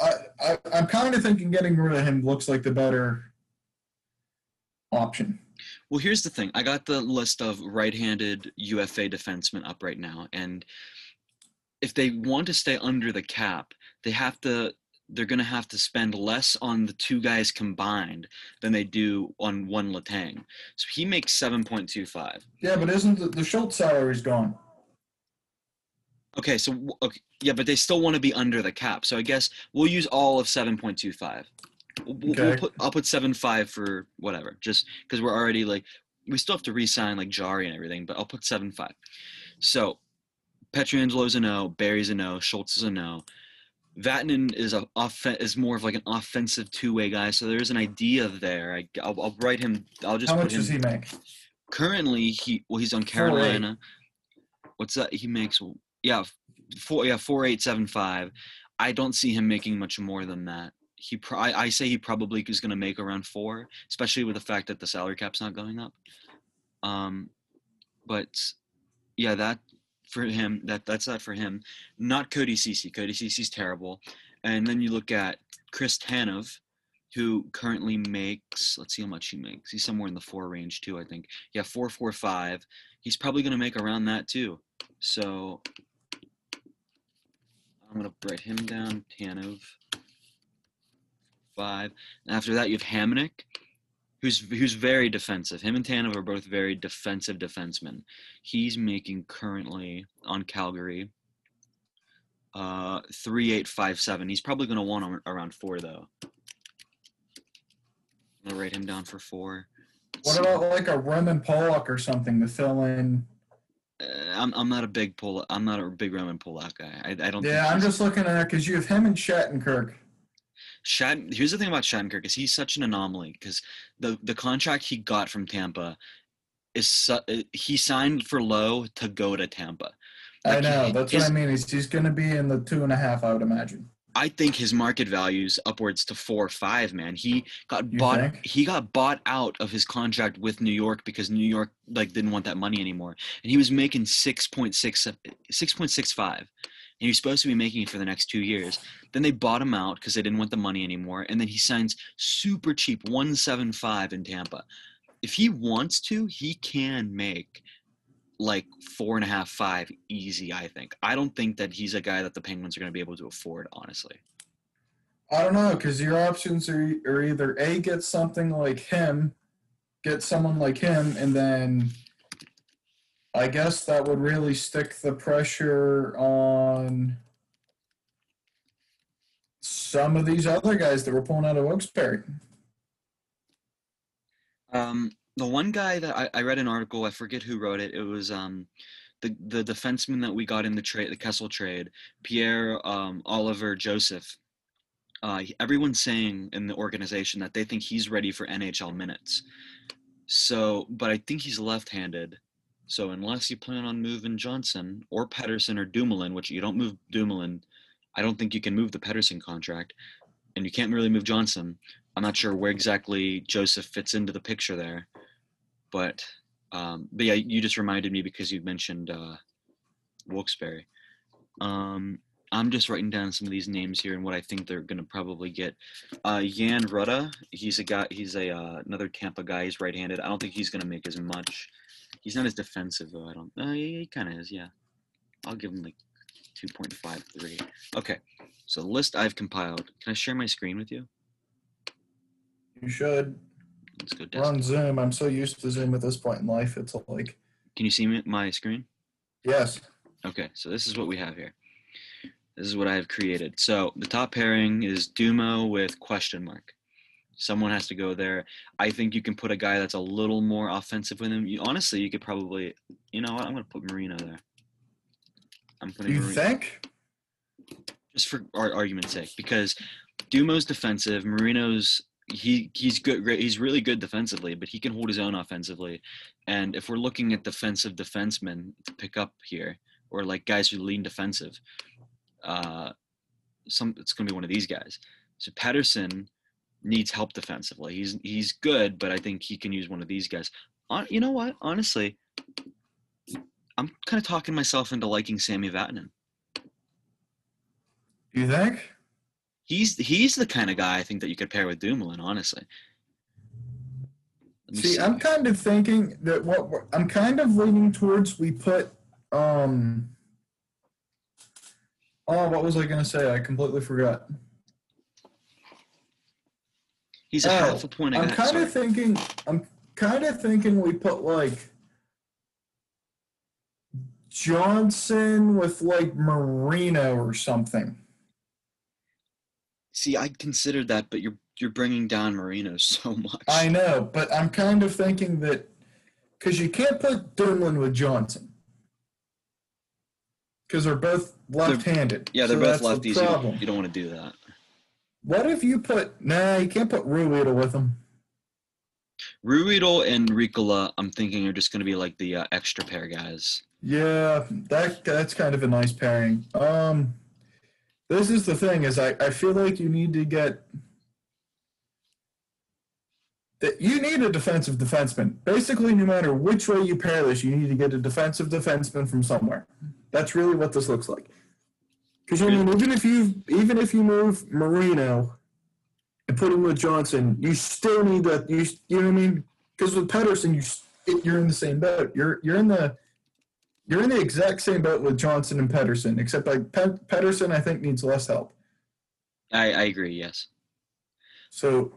I, I, I'm kind of thinking getting rid of him looks like the better option. Well, here's the thing. I got the list of right-handed UFA defensemen up right now, and if they want to stay under the cap, they have to they're going to have to spend less on the two guys combined than they do on one Letang. So he makes 7.25. Yeah, but isn't the, the Schultz salary's gone? Okay, so okay, yeah, but they still want to be under the cap. So I guess we'll use all of 7.25. We'll, okay. we'll put, I'll put 7.5 for whatever, just because we're already like, we still have to re-sign like Jarry and everything, but I'll put 7.5. So Pietrangelo's a no, Barrie's a no, Schultz is a no. Vatanen is a off is more of like an offensive two way guy, so there's an idea there. I, will I'll write him. I'll just. How much him, does he make? Currently, he well, he's on Carolina. What's that? He makes yeah, four yeah four eight seven five. I don't see him making much more than that. He pro- I, I say he probably is going to make around four, especially with the fact that the salary cap's not going up. Um, but yeah, that for him. That that's that for him. Not Cody Ceci. Cody Ceci's terrible. And then you look at Chris Tanev, who currently makes let's see how much he makes. He's somewhere in the four range too, I think. Yeah, four four five. He's probably gonna make around that too. So I'm gonna write him down. Tanev. five. And after that, you have Hamonic, who's who's very defensive. Him and Tanev are both very defensive defensemen. He's making currently on Calgary uh three eight five seven. He's probably gonna want around four though. I'm gonna write him down for four. What about like a Roman Polak or something to fill in? Uh, I'm I'm not a big Polak. I'm not a big Roman Polak guy. I, I don't. Yeah, I'm just looking at it because you have him and Shattenkirk. Shat. Here's the thing about Shattenkirk is he's such an anomaly because the the contract he got from Tampa is su- uh, he signed for low to go to Tampa. I know. That's his- what I mean. He's, he's going to be in the two and a half, I would imagine. I think his market value's upwards to four or five. Man, he got You bought. think? He got bought out of his contract with New York because New York like didn't want that money anymore, and he was making six point six six point six five, and he was supposed to be making it for the next two years. Then they bought him out because they didn't want the money anymore, and then he signs super cheap one seven five in Tampa. If he wants to, he can make like four and a half, five easy. I think. I don't think that he's a guy that the Penguins are going to be able to afford. Honestly. I don't know because your options are, are either A, get something like him, get someone like him, and then I guess that would really stick the pressure on some of these other guys that were pulling out of Wilkes-Barre. Um, the one guy that I, I read an article, I forget who wrote it. It was um, the the defenseman that we got in the trade, the Kessel trade, Pierre um, Olivier Joseph. Uh, everyone's saying in the organization that they think he's ready for NHL minutes. So, but I think he's left-handed. So unless you plan on moving Johnson or Pettersson or Dumoulin, which you don't move Dumoulin, I don't think you can move the Pettersson contract, and you can't really move Johnson. I'm not sure where exactly Joseph fits into the picture there, but um, but yeah, you just reminded me because you mentioned uh, Wilkes-Barre. Um, I'm just writing down some of these names here and what I think they're gonna probably get. Uh, Jan Rutta, he's a guy. He's a uh, another Tampa guy. He's right-handed. I don't think he's gonna make as much. He's not as defensive though. I don't. Uh, yeah, he kind of is. Yeah, I'll give him like 2.53. Okay, so the list I've compiled. Can I share my screen with you? You should. Let's go. We're on Zoom. I'm so used to Zoom at this point in life. It's like, Can you see me, my screen? yes. Okay, so this is what we have here. This is what I have created. So the top pairing is Dumo with question mark. Someone has to go there. I think you can put a guy that's a little more offensive with him. You, honestly, you could probably, you know what? I'm going to put Marino there. I'm putting You Marino think? just for our argument's sake because Dumo's defensive, Marino's he he's good great he's really good defensively, but he can hold his own offensively. And if we're looking at defensive defensemen to pick up here, or like guys who lean defensive, uh some it's gonna be one of these guys. So Pettersson needs help defensively. He's he's good, but I think he can use one of these guys. On you know what? Honestly, I'm kind of talking myself into liking Sami Vatanen. You think? He's he's the kind of guy I think that you could pair with Dumoulin, honestly. Me See, I'm kind of thinking that what we're, I'm kind of leaning towards we put um Oh, what was I going to say? I completely forgot. He's a Oh, half a point. I'm kind of thinking I'm kind of thinking we put like Johnson with like Marino or something. See, I considered that, but you're you're bringing down Marino so much. I know, but I'm kind of thinking that because you can't put Dumoulin with Johnson because they're both left-handed. yeah, they're so both that's the lefties. You don't, you don't want to do that. What if you put? Nah, you can't put Rueda with them. Ruhwedel and Riikola, I'm thinking are just going to be like the uh, extra pair guys. Yeah, that that's kind of a nice pairing. Um, this is the thing: is I I feel like you need to get that you need a defensive defenseman. Basically, no matter which way you pair this, you need to get a defensive defenseman from somewhere. That's really what this looks like. Because I mean, even if you even if you move Marino and put him with Johnson, you still need that. You you know what I mean? Because with Pettersson, you you're in the same boat. You're you're in the you're in the exact same boat with Johnson and Pettersson, except like Pe- Pettersson, I think needs less help. I, I agree. Yes. So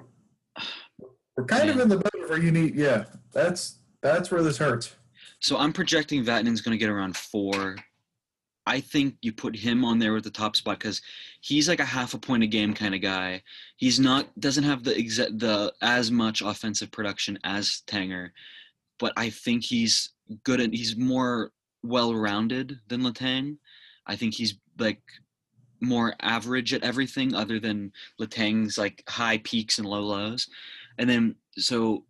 we're kind of in the boat where you need. Yeah, that's that's where this hurts. So I'm projecting Vatanen's going to get around four. I think you put him on there with the top spot because he's like a half a point a game kind of guy. He's not doesn't have the exa- the as much offensive production as Tanger, but I think he's good at he's more well rounded than Letang. I think he's like more average at everything other than Letang's like high peaks and low lows. And then so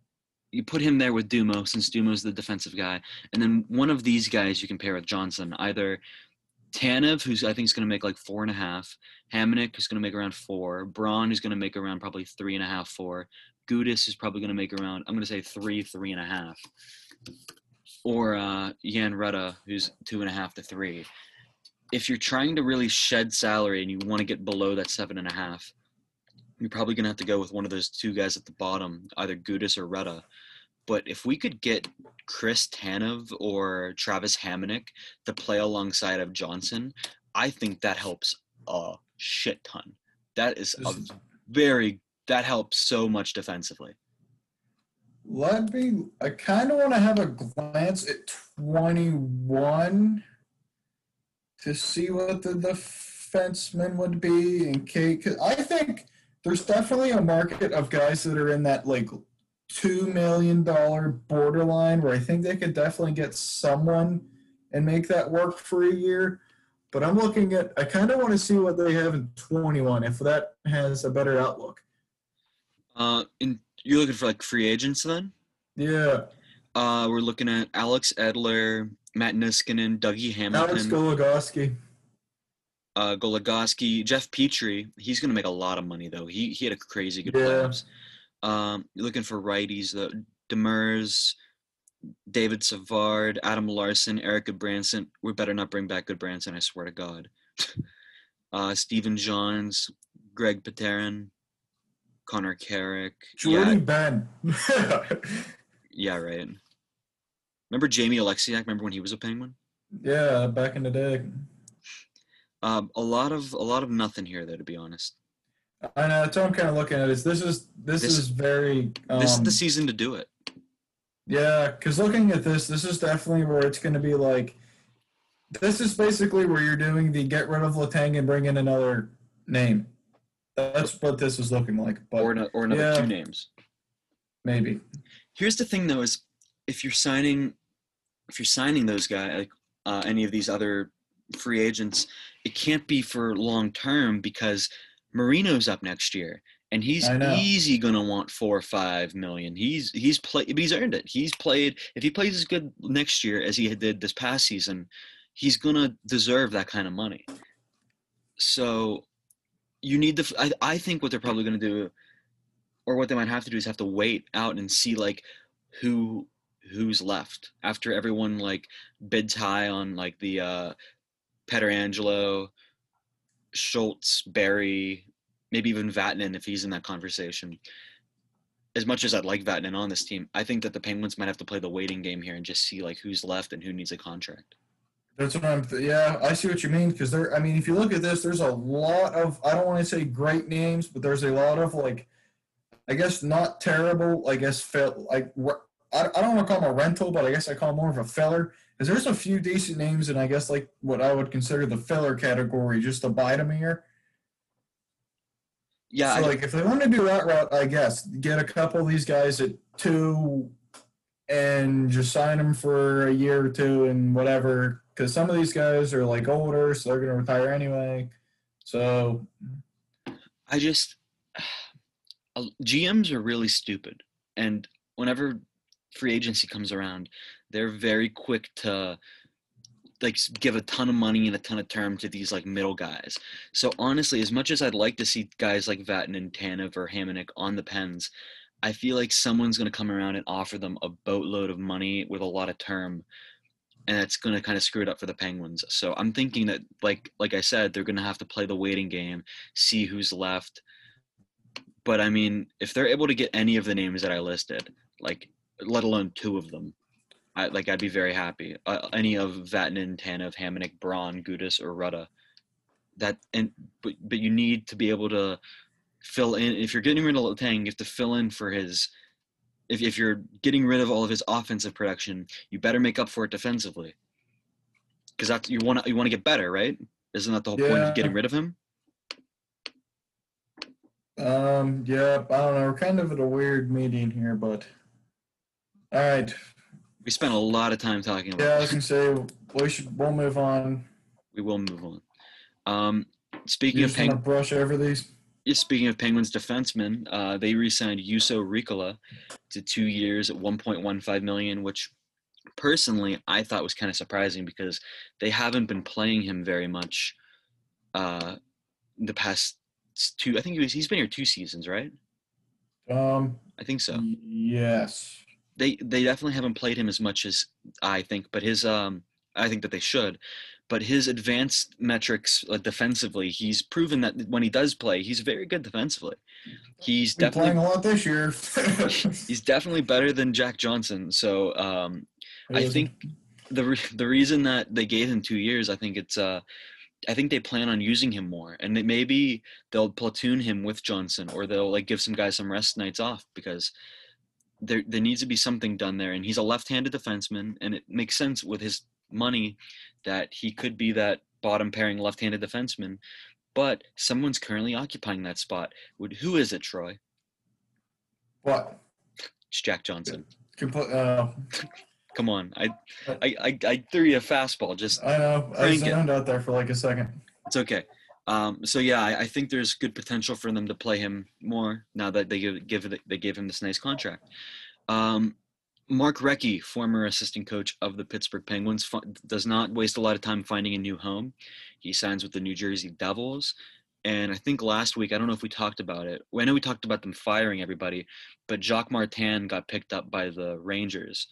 you put him there with Dumo since Dumo's the defensive guy, and then one of these guys you can pair with Johnson, either Tanev, who's I think is going to make like four and a half, Hamonic, who's going to make around four, Braun, who's going to make around probably three and a half, four, Gudas is probably going to make around I'm going to say three, three and a half, or uh, Jan Rutta, who's two and a half to three. If you're trying to really shed salary and you want to get below that seven and a half, you're probably going to have to go with one of those two guys at the bottom, either Gudas or Rutta. But if we could get Chris Tanev or Travis Hamonic to play alongside of Johnson, I think that helps a shit ton. That is a very that helps so much defensively. Let me. I kind of want to have a glance at twenty-one to see what the defenseman would be in case. I think there's definitely a market of guys that are in that like two million dollar borderline where I think they could definitely get someone and make that work for a year. But I'm looking at I kind of want to see what they have in 21 if that has a better outlook. Uh, and you're looking for like free agents then? Yeah. Uh, we're looking at Alex Edler, Matt Niskanen, Dougie Hamilton. Alex Goligoski uh, Goligoski, Jeff Petry. He's going to make a lot of money though. He he had a crazy good Yeah. playoffs. Um, you're looking for righties though. Demers, David Savard, Adam Larsson, Erica Branson. We better not bring back Gudbranson. I swear to God. uh, Stephen Johns, Greg Pateryn, Connor Carrick. Jordan Yeah, Ben. yeah, right. Remember Jamie Oleksiak? Remember when he was a Penguin? yeah, back in the day. Um, a lot of a lot of nothing here, though. To be honest, I know that's what I'm kind of looking at. Is this is this, This- is very um, this is the season to do it. Yeah, because looking at this, this is definitely where it's going to be like. This is basically where you're doing the get rid of Letang and bring in another name. That's what this is looking like. But or, ano- or another yeah. two names. maybe. Here's the thing, though: is if you're signing, if you're signing those guys, like uh, any of these other free agents, it can't be for long term because Marino's up next year, and he's easy gonna want four or five million. He's he's played, but he's earned it. He's played. If he plays as good next year as he did this past season, he's gonna deserve that kind of money. So, you need the. I, I think what they're probably gonna do, or what they might have to do, is have to wait out and see like who who's left after everyone like bids high on like the uh Pietrangelo, Schultz, Barrie, maybe even Vatanen if he's in that conversation. As much as I'd like Vatanen on this team, I think that the Penguins might have to play the waiting game here and just see like who's left and who needs a contract. That's what I'm. yeah, I see what you mean. Because there, I mean, if you look at this, there's a lot of. I don't want to say great names, but there's a lot of like, I guess not terrible. I guess fill like I, I don't want to call them a rental, but I guess I call them more of a filler. Because there's a few decent names, and I guess like what I would consider the filler category, just to buy them here. Yeah, so I- like if they want to do that route, I guess get a couple of these guys at two, and just sign them for a year or two and whatever. Because some of these guys are like older, so they're gonna retire anyway. So I just uh, GMs are really stupid, and whenever free agency comes around, they're very quick to like give a ton of money and a ton of term to these like middle guys. So honestly, as much as I'd like to see guys like Vatanen, Tanev, or Hamonic on the Pens, I feel like someone's going to come around and offer them a boatload of money with a lot of term, and that's going to kind of screw it up for the Penguins. So I'm thinking that, like like I said, they're going to have to play the waiting game, see who's left. But I mean, if they're able to get any of the names that I listed, like let alone two of them, I like I'd be very happy. Uh, any of Vatanen, Tanev, Hamonic, Braun, Gudas, or Rutta. That and but but you need to be able to fill in. If you're getting rid of Letang, you have to fill in for his. If if you're getting rid of all of his offensive production, you better make up for it defensively. Because that's you want to you want to get better, right? Isn't that the whole point of getting rid of him? um, yeah, I don't know. We're kind of at a weird meeting here, but all right. We spent a lot of time talking about. Yeah, I was gonna say we should. We'll move on. we will move on. Um, speaking You of just want Peng- brush over these. Speaking of Penguins defensemen, uh, they re-signed Juuso Riikola to two years at 1.15 million, which personally I thought was kind of surprising because they haven't been playing him very much uh, the past two. I think he was, he's been here two seasons, right? Um, I think so. yes. They they definitely haven't played him as much as I think, but his um I think that they should. But his advanced metrics uh, defensively, he's proven that when he does play, he's very good defensively. He's Been playing definitely a lot this year. he's definitely better than Jack Johnson. So um, I think the re- the reason that they gave him two years, I think it's uh, I think they plan on using him more, and maybe they'll platoon him with Johnson, or they'll like give some guys some rest nights off because there there needs to be something done there. And he's a left-handed defenseman, and it makes sense with his money that he could be that bottom pairing left-handed defenseman. But someone's currently occupying that spot. Would who is it, Troy? what? It's Jack Johnson. Compl- uh, Come on, I I I, I threw you a fastball. Just I know. I it. out there for like a second. It's okay. Um, so yeah, I, I think there's good potential for them to play him more now that they give, give they gave him this nice contract. Um, Mark Recchi, former assistant coach of the Pittsburgh Penguins, does not waste a lot of time finding a new home. He signs with the New Jersey Devils, and I think last week I don't know if we talked about it. I know we talked about them firing everybody, but Jacques Martin got picked up by the Rangers.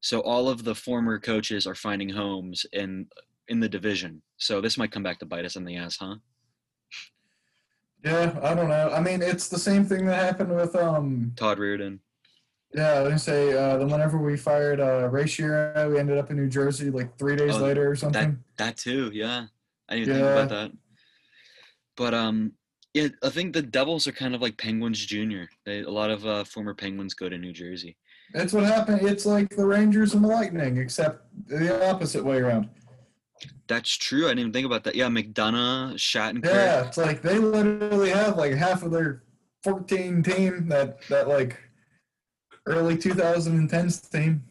So all of the former coaches are finding homes in in the division. So this might come back to bite us in the ass, huh? Yeah, I don't know. I mean, it's the same thing that happened with um. Todd Reirden. Yeah, I was gonna say uh, then whenever we fired uh, Ray Shero, we ended up in New Jersey like three days Oh, later or something. That too, yeah. I didn't even think about that. But um, yeah, I think the Devils are kind of like Penguins Junior. They a lot of uh, former Penguins go to New Jersey. That's what happened. It's like the Rangers and the Lightning, except the opposite way around. That's true. I didn't even think about that. Yeah, McDonagh, Shattenkirk. Yeah, it's like they literally have like half of their 14 team that that like early 2010s team.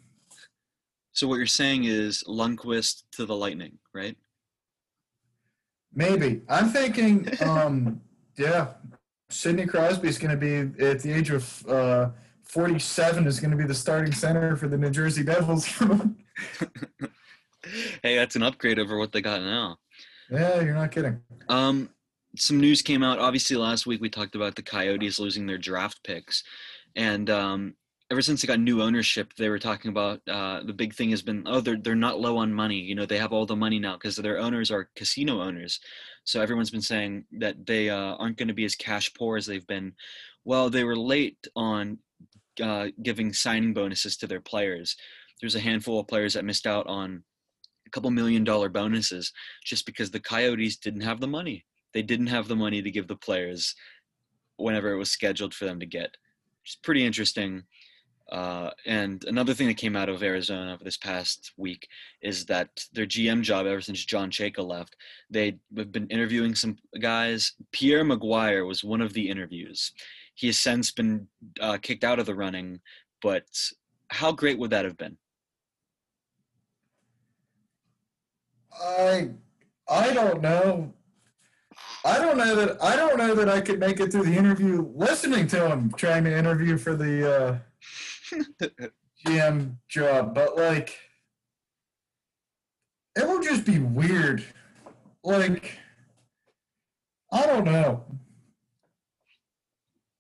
So what you're saying is Lundqvist to the Lightning, right? Maybe I'm thinking. Um, yeah, Sidney Crosby is going to be at the age of uh, 47 is going to be the starting center for the New Jersey Devils. hey, that's an upgrade over what they got now. yeah, you're not kidding. Um, some news came out. Obviously, last week we talked about the Coyotes losing their draft picks, and um, ever since they got new ownership, they were talking about uh, the big thing has been oh they're they're not low on money. You know they have all the money now because their owners are casino owners. So everyone's been saying that they uh, aren't going to be as cash poor as they've been. Well, they were late on uh, giving signing bonuses to their players. There's a handful of players that missed out on a couple million dollar bonuses just because the Coyotes didn't have the money. They didn't have the money to give the players whenever it was scheduled for them to get. It's pretty interesting. Uh, and another thing that came out of Arizona over this past week is that their GM job, ever since John Chayka left, they've been interviewing some guys. Pierre McGuire was one of the interviews. He has since been uh, kicked out of the running, but how great would that have been? I I don't know. I don't know that I don't know that I could make it through the interview listening to him trying to interview for the uh, GM job, but like it would just be weird. Like I don't know.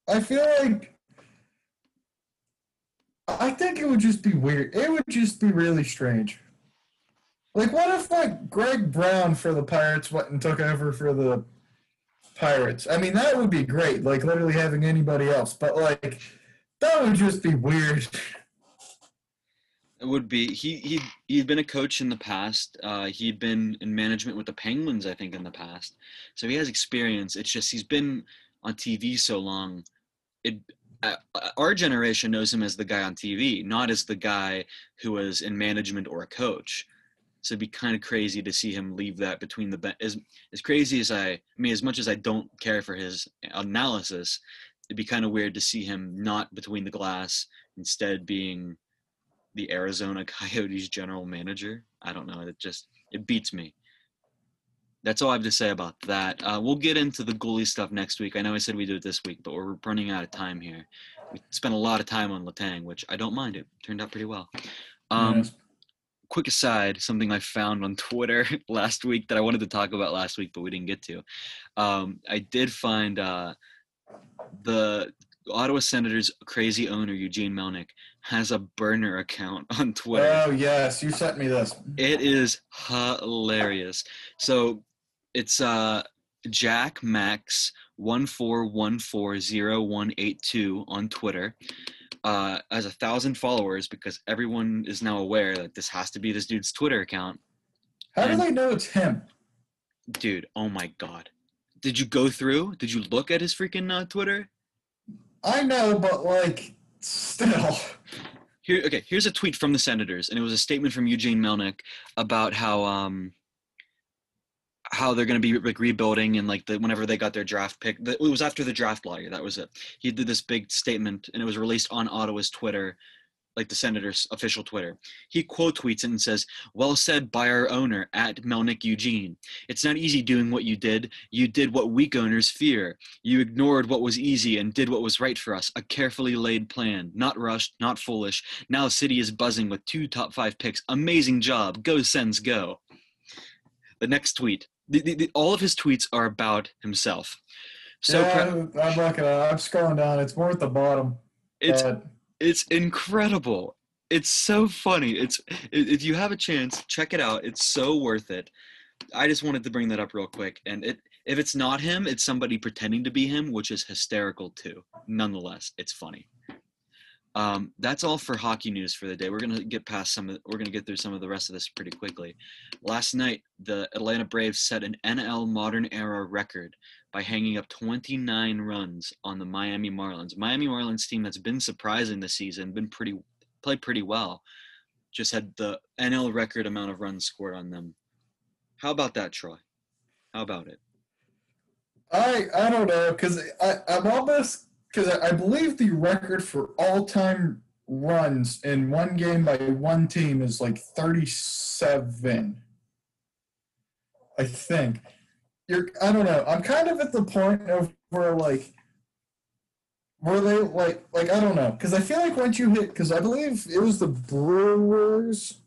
I feel like I think it would just be weird. It would just be really strange. Like, what if like Greg Brown for the Pirates went and took over for the Pirates? I mean, that would be great. Like, literally having anybody else, but like, that would just be weird. It would be he he he'd been a coach in the past. Uh, he'd been in management with the Penguins, I think, in the past. So he has experience. It's just he's been on TV so long. It uh, our generation knows him as the guy on TV, not as the guy who was in management or a coach. So it'd be kind of crazy to see him leave that between the as as crazy as I, I mean, as much as I don't care for his analysis, it'd be kind of weird to see him not between the glass, instead being the Arizona Coyotes general manager. I don't know. It just it beats me. that's all I have to say about that. Uh, we'll get into the goalie stuff next week. I know I said we do it this week, but we're running out of time here. We spent a lot of time on Letang, which I don't mind. It turned out pretty well. Um. Quick aside, something I found on Twitter last week that I wanted to talk about last week, but we didn't get to. Um, I did find uh, the Ottawa Senators crazy owner Eugene Melnyk has a burner account on Twitter. Oh yes, you sent me this. It is hilarious. So it's uh Jack Max one four one four zero one eight two on Twitter. Uh, has a thousand followers because everyone is now aware that this has to be this dude's Twitter account. How do And- they know it's him? Dude, oh my god. Did you go through? Did you look at his freaking uh, Twitter? I know, but like, still. Here, okay. Here's a tweet from the Senators, and it was a statement from Eugene Melnyk about how um how they're going to be like rebuilding and like the whenever they got their draft pick. The, it was after the draft lottery. That was it. He did this big statement, and it was released on Ottawa's Twitter, like the Senators' official Twitter. He quote tweets it and says, "Well said by our owner at Melnyk Eugene. It's not easy doing what you did. You did what weak owners fear. You ignored what was easy and did what was right for us. A carefully laid plan, not rushed, not foolish. Now City is buzzing with two top five picks. Amazing job. Go Sens, go." The next tweet. The, the, the, all of his tweets are about himself. So yeah, I'm looking. I'm scrolling down. It's more at the bottom. it's but it's incredible. It's so funny. It's if you have a chance, check it out. It's so worth it. I just wanted to bring that up real quick. And it if it's not him, it's somebody pretending to be him, which is hysterical too. Nonetheless, it's funny. Um, that's all for hockey news for the day. We're gonna get past some of we're gonna get through some of the rest of this pretty quickly. Last night, the Atlanta Braves set an NL modern era record by hanging up 29 runs on the Miami Marlins. Miami Marlins team that's been surprising this season, been pretty played pretty well. Just had the NL record amount of runs scored on them. How about that, Troy? How about it? I I don't know because I I'm almost because I, believe the record for all time runs in one game by one team is like 37. I think. You're I don't know. I'm kind of at the point of where like were they like like I don't know because I feel like once you hit because I believe it was the Brewers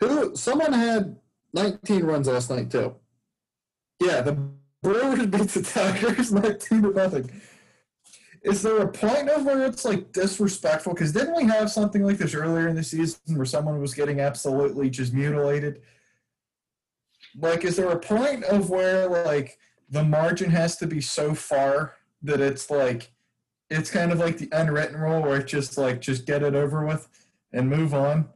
who someone had 19 runs last night too. Yeah, the Brewers beat the Tigers 19 to nothing. Is there a point of where it's like disrespectful? Because didn't we have something like this earlier in the season where someone was getting absolutely just mutilated? Like, is there a point of where like the margin has to be so far that it's like it's kind of like the unwritten rule where it's just like just get it over with and move on?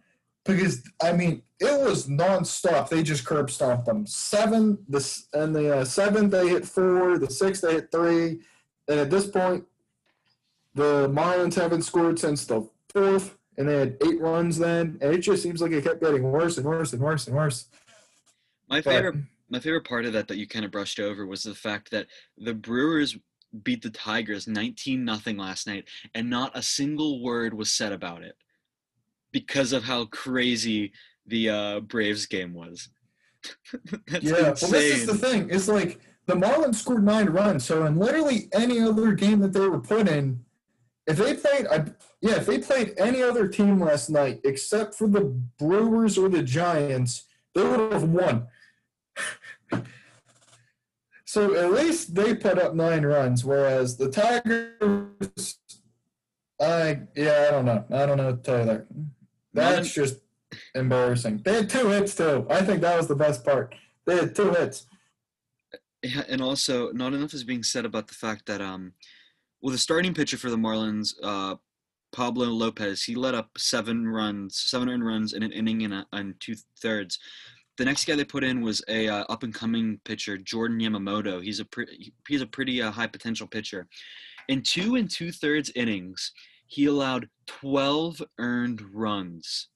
Because I mean, it was nonstop. They just curb stomped them. Seven, this and the uh, seventh they hit four. The sixth they hit three, and at this point, the Marlins haven't scored since the fourth, and they had eight runs then. And it just seems like it kept getting worse and worse and worse and worse. My But- favorite my favorite part of that that you kind of brushed over was the fact that the Brewers beat the Tigers 19 nothing last night and not a single word was said about it because of how crazy the uh, Braves game was. Yeah, well, this is the thing. It's like the Marlins scored nine runs, so in literally any other game that they were put in, if they played, I, yeah, if they played any other team last night except for the Brewers or the Giants, they would have won. so at least they put up nine runs, whereas the Tigers, I yeah, I don't know, I don't know what to tell you there. That's just embarrassing. They had two hits too. I think that was the best part. They had two hits. Yeah, and also not enough is being said about the fact that um well the starting pitcher for the Marlins uh Pablo Lopez he let up seven runs seven earned runs in an inning and, a, and two thirds. The next guy they put in was a uh, up and coming pitcher Jordan Yamamoto. He's a pre- he's a pretty uh, high potential pitcher. In two and two thirds innings he allowed 12 earned runs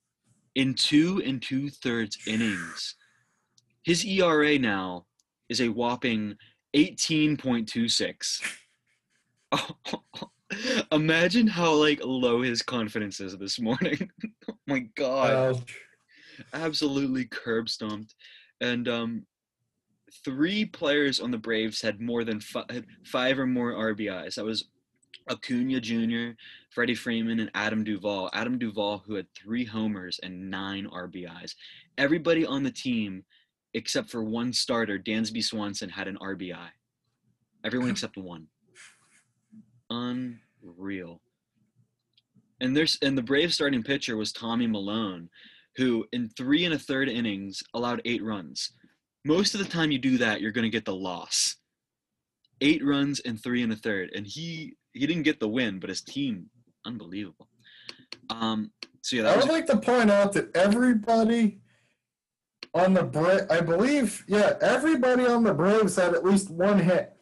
in two and two thirds innings. His ERA now is a whopping 18.26. Imagine how like low his confidence is this morning. oh my god. Uh, Absolutely curb stomped. And um three players on the Braves had more than five, five or more RBIs. That was Acuna Jr., Freddie Freeman, and Adam Duvall. Adam Duvall, who had three homers and nine RBIs. Everybody on the team, except for one starter, Dansby Swanson, had an RBI. Everyone except one. Unreal. And there's and the Braves starting pitcher was Tommy Milone, who in three and a third innings allowed eight runs. Most of the time you do that, you're gonna get the loss. Eight runs and three and a third, and he he didn't get the win, but his team, unbelievable. Um, so yeah, that I was would like to point out that everybody on the Braves, I believe, yeah, everybody on the Braves had at least one hit.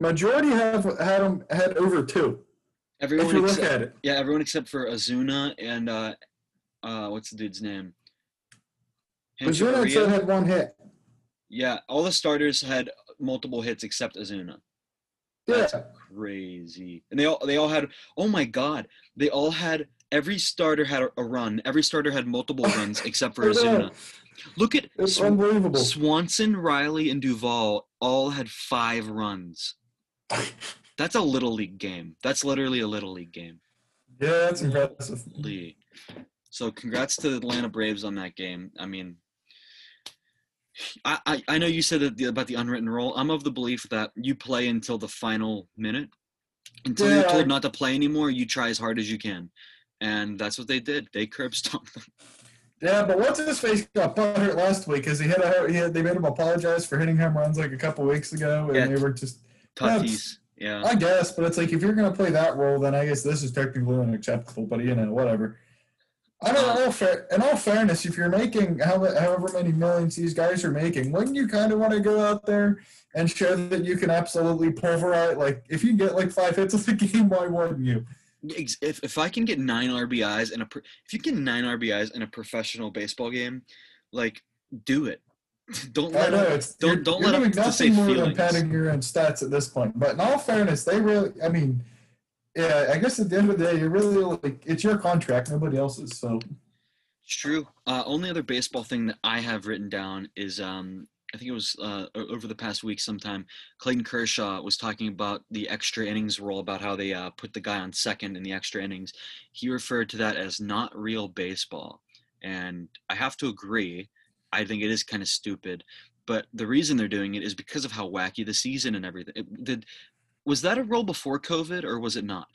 Majority have had them had over two. everyone if you look at it, yeah, everyone except for Acuña and uh, uh, what's the dude's name? Hechavarria. said had one hit. Yeah, all the starters had multiple hits except Acuña. Yeah, That's crazy. And they all they all had oh my god, they all had every starter had a, a run. Every starter had multiple runs except for Acuña. Look at it's Sw- unbelievable. Swanson, Riley, and Duvall all had five runs. That's a little league game. That's literally a little league game. Yeah, that's impressive. Lee. So congrats to the Atlanta Braves on that game. I mean, I, I, I know you said that the, about the unwritten rule. I'm of the belief that you play until the final minute. Until you're told not to play anymore, you try as hard as you can. And that's what they did. They curb stomped them. Yeah, but what's his face got butthurt last week because he had a he had, they made him apologize for hitting home runs like a couple weeks ago, and Yeah. they were just Tatis. Yeah. I guess, but it's like if you're gonna play that role, then I guess this is technically unacceptable. But you know, whatever. I mean, in all, fair, in all fairness, if you're making however, many millions these guys are making, wouldn't you kind of want to go out there and show that you can absolutely pulverize? Like, if you get like five hits a game, why wouldn't you? If, if I can get nine RBIs in a if you get nine RBIs in a professional baseball game, like do it. Don't let know up. don't- you're- don't you're let doing them to say nothing more than padding your own stats at this point. But in all fairness, they really, I mean, yeah, I guess at the end of the day, you're really like it's your contract, nobody else's. So It's true. Uh, only other baseball thing that I have written down is um, I think it was uh, over the past week sometime. Clayton Kershaw was talking about the extra innings rule, about how they uh, put the guy on second in the extra innings. He referred to that as not real baseball, and I have to agree. I think it is kind of stupid, but the reason they're doing it is because of how wacky the season and everything. It, did was that a rule before COVID or was it not?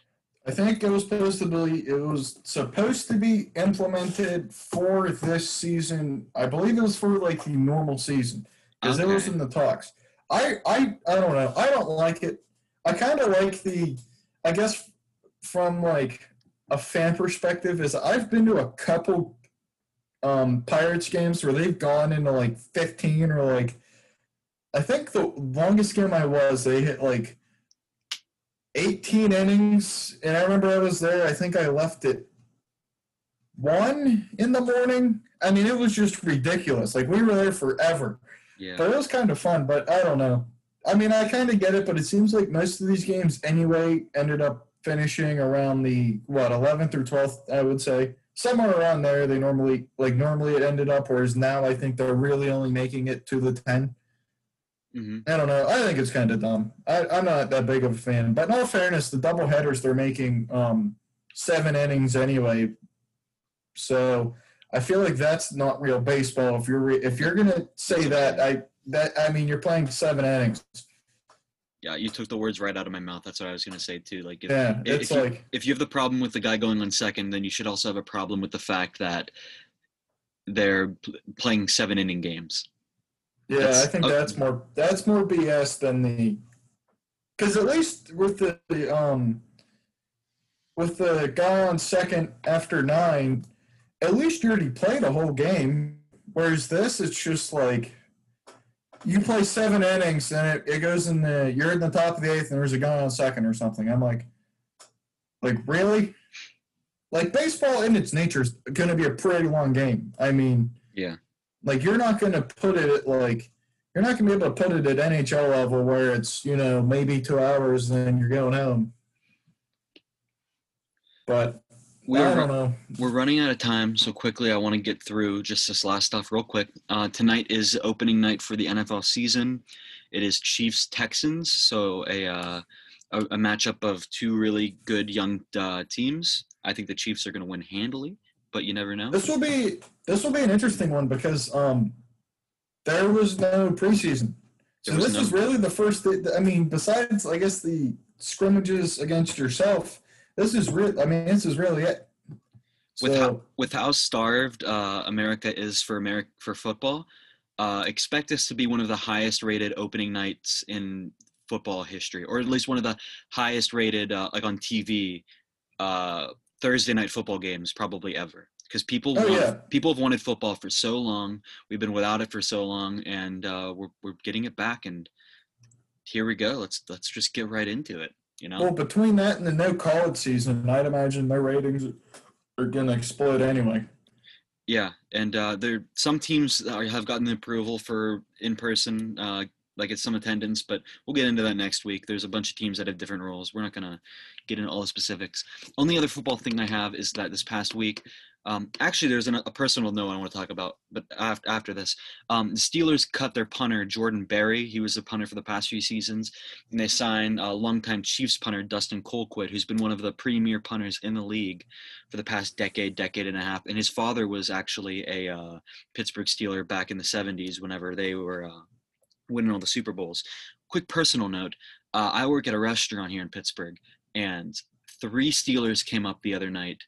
I think it was supposed to be it was supposed to be implemented for this season. I believe it was for like the normal season because it was in the talks. I I I don't know. I don't like it. I kind of like the. I guess from like a fan perspective is I've been to a couple um Pirates games where they've gone into like 15 or like I think the longest game I was they hit like 18 innings and I remember I was there I think I left it one in the morning. I mean it was just ridiculous like we were there forever. Yeah. but it was kind of fun but I don't know. I mean I kind of get it but it seems like most of these games anyway ended up finishing around the what 11th or 12th I would say somewhere around there they normally like normally it ended up whereas now I think they're really only making it to the 10 hmm I don't know. I think it's kind of dumb. I, I'm not that big of a fan. But in all fairness, the double headers they're making um, seven innings anyway. So I feel like that's not real baseball. If you're re- if you're gonna say that, I that I mean you're playing seven innings. Yeah, you took the words right out of my mouth. That's what I was gonna say too. Like, if, Yeah, if it's you- like if you have the problem with the guy going on second, then you should also have a problem with the fact that they're playing seven inning games. yeah. that's- I think uh, that's more that's more BS than the because at least with the, the um with the guy on second after nine, at least you already played a whole game. Whereas this, it's just like you play seven innings and it, it goes in the you're in the top of the eighth and there's a guy on second or something. I'm like, like really? Like baseball in its nature is going to be a pretty long game. I mean, Yeah. like you're not going to put it at like you're not going to be able to put it at NHL level where it's you know maybe two hours and then you're going home. But We're I don't know. we're running out of time, so quickly I want to get through just this last stuff real quick. Uh, tonight is opening night for the NFL season. It is Chiefs Texans, so a uh, a, a matchup of two really good young uh, teams. I think the Chiefs are going to win handily, but you never know. This will be this will be an interesting one because um, there was no preseason, so this no- is really the first. I mean, besides I guess the scrimmages against yourself, this is real. I mean, this is really it. with So, how with how starved uh, America is for America for football, uh, expect this to be one of the highest rated opening nights in football history, or at least one of the highest rated uh, like on TV uh, Thursday night football games probably ever. Because people Oh, want, yeah. people have wanted football for so long. We've been without it for so long, and uh, we're we're getting it back. And here we go. Let's let's just get right into it. You know. well, between that and the no college season, I'd imagine their ratings are going to explode anyway. Yeah, and uh, there some teams have gotten the approval for in person, uh, like it's some attendance, but we'll get into that next week. There's a bunch of teams that have different rules. We're not gonna get into all the specifics. Only other football thing I have is that this past week, um, actually, there's an, a personal note I want to talk about, but after after this, um, the Steelers cut their punter Jordan Berry. He was a punter for the past few seasons, and they signed uh, longtime Chiefs punter Dustin Colquitt, who's been one of the premier punters in the league for the past decade, decade and a half. And his father was actually a uh, Pittsburgh Steeler back in the 70s whenever they were uh, winning all the Super Bowls. Quick personal note uh, I work at a restaurant here in Pittsburgh, and three Steelers came up the other night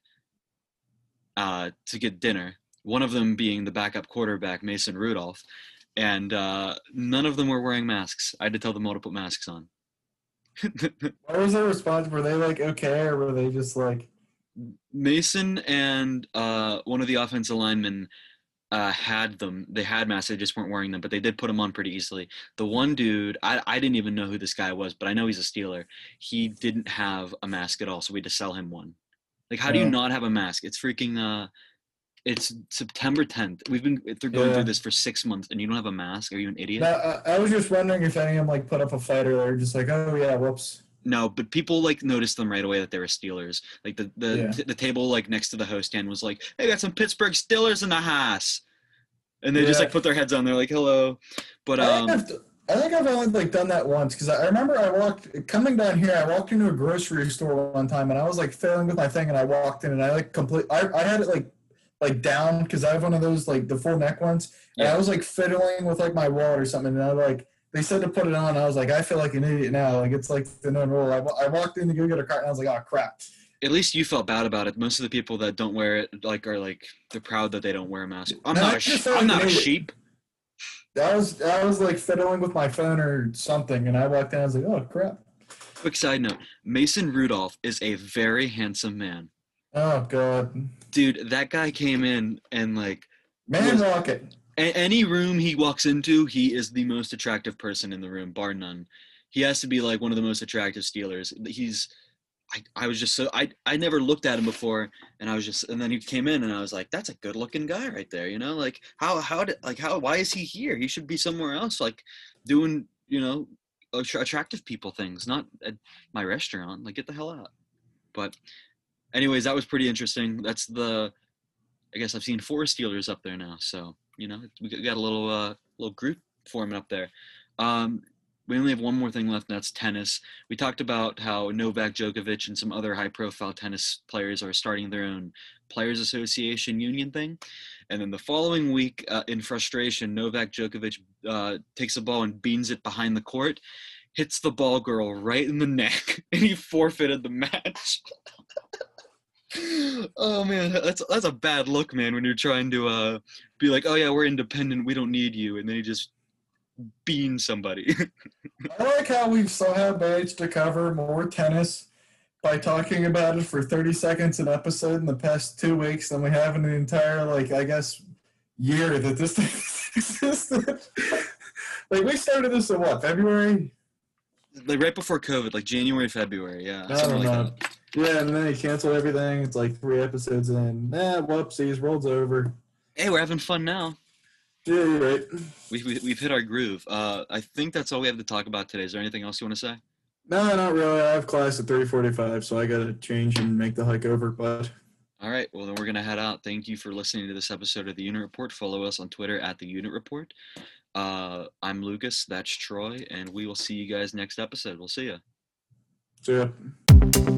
uh, to get dinner. One of them being the backup quarterback, Mason Rudolph. And uh, none of them were wearing masks. I had to tell them all to put masks on. What was their response? Were they like okay, or were they just like, Mason and uh, one of the offensive linemen uh, had them. They had masks. They just weren't wearing them, but they did put them on pretty easily. The one dude, I, I didn't even know who this guy was, but I know he's a Steeler. He didn't have a mask at all, so we had to sell him one. Like, how do you not have a mask? It's freaking. Uh, it's September 10th. We've been through going Yeah. through this for six months, and you don't have a mask? Are you an idiot? no, I, I was just wondering if any of them like put up a fight or just like, oh yeah, whoops. No, but people like noticed them right away that they were Steelers. Like the the, Yeah. t- the table like next to the host stand was like, "Hey, got some Pittsburgh Steelers in the house," and they just like put their heads on. They're like, "Hello," but um, I think I've only like done that once because I remember I walked coming down here. I walked into a grocery store one time and I was like failing with my thing and I walked in and I like complete. I, I had it like like down because I have one of those like the full neck ones and Yeah. I was like fiddling with like my wallet or something and I like they said to put it on. I was like I feel like an idiot now. Like it's like the known rule. I, I walked in to go get a cart and I was like oh crap. at least you felt bad about it. Most of the people that don't wear it like are like they're proud that they don't wear a mask. I'm No, not a sh- I'm not a sheep. I was I was like fiddling with my phone or something and I walked in. I was like oh crap. Quick side note: Mason Rudolph is a very handsome man, Oh god. dude. That guy came in and like Man Was- rocket. A- any room he walks into, he is the most attractive person in the room, bar none. He has to be like one of the most attractive Steelers. He's, I, I was just so I, I never looked at him before, and I was just, and then he came in, and I was like, that's a good looking guy right there, you know, like how how did like how why is he here? He should be somewhere else, like doing you know attra- attractive people things, not at my restaurant. Like get the hell out. But, anyways, that was pretty interesting. That's the, I guess I've seen four Steelers up there now, so you know we got- a little uh little group forming up there. Um, we only have one more thing left, and that's tennis. We talked about how Novak Djokovic and some other high-profile tennis players are starting their own players' association union thing, and then the following week, uh, in frustration, Novak Djokovic uh, takes a ball and beans it behind the court, hits the ball girl right in the neck, and he forfeited the match. oh man, that's that's a bad look, man. When you're trying to uh, be like, oh yeah, we're independent, we don't need you, and then you just bean somebody. I like how we've somehow managed to cover more tennis by talking about it for 30 seconds an episode in the past two weeks than we have in the entire, like, I guess, year that this thing existed. like, we started this in what, February? like right before COVID, like January, February, yeah, I don't like know. that. Yeah, and then they canceled everything. It's like three episodes in. Nah, whoopsies, world's over. Hey, we're having fun now. Yeah, you're right. We, we, we've hit our groove. Uh, I think that's all we have to talk about today. Is there anything else you want to say? No, not really. I have class at 3:45, so I gotta change and make the hike over. But All right. Well, then we're going to head out. Thank you for listening to this episode of the Unit Report. Follow us on Twitter at the Unit Report. Uh, I'm Lucas. That's Troy. And we will see you guys next episode. We'll see you. See ya.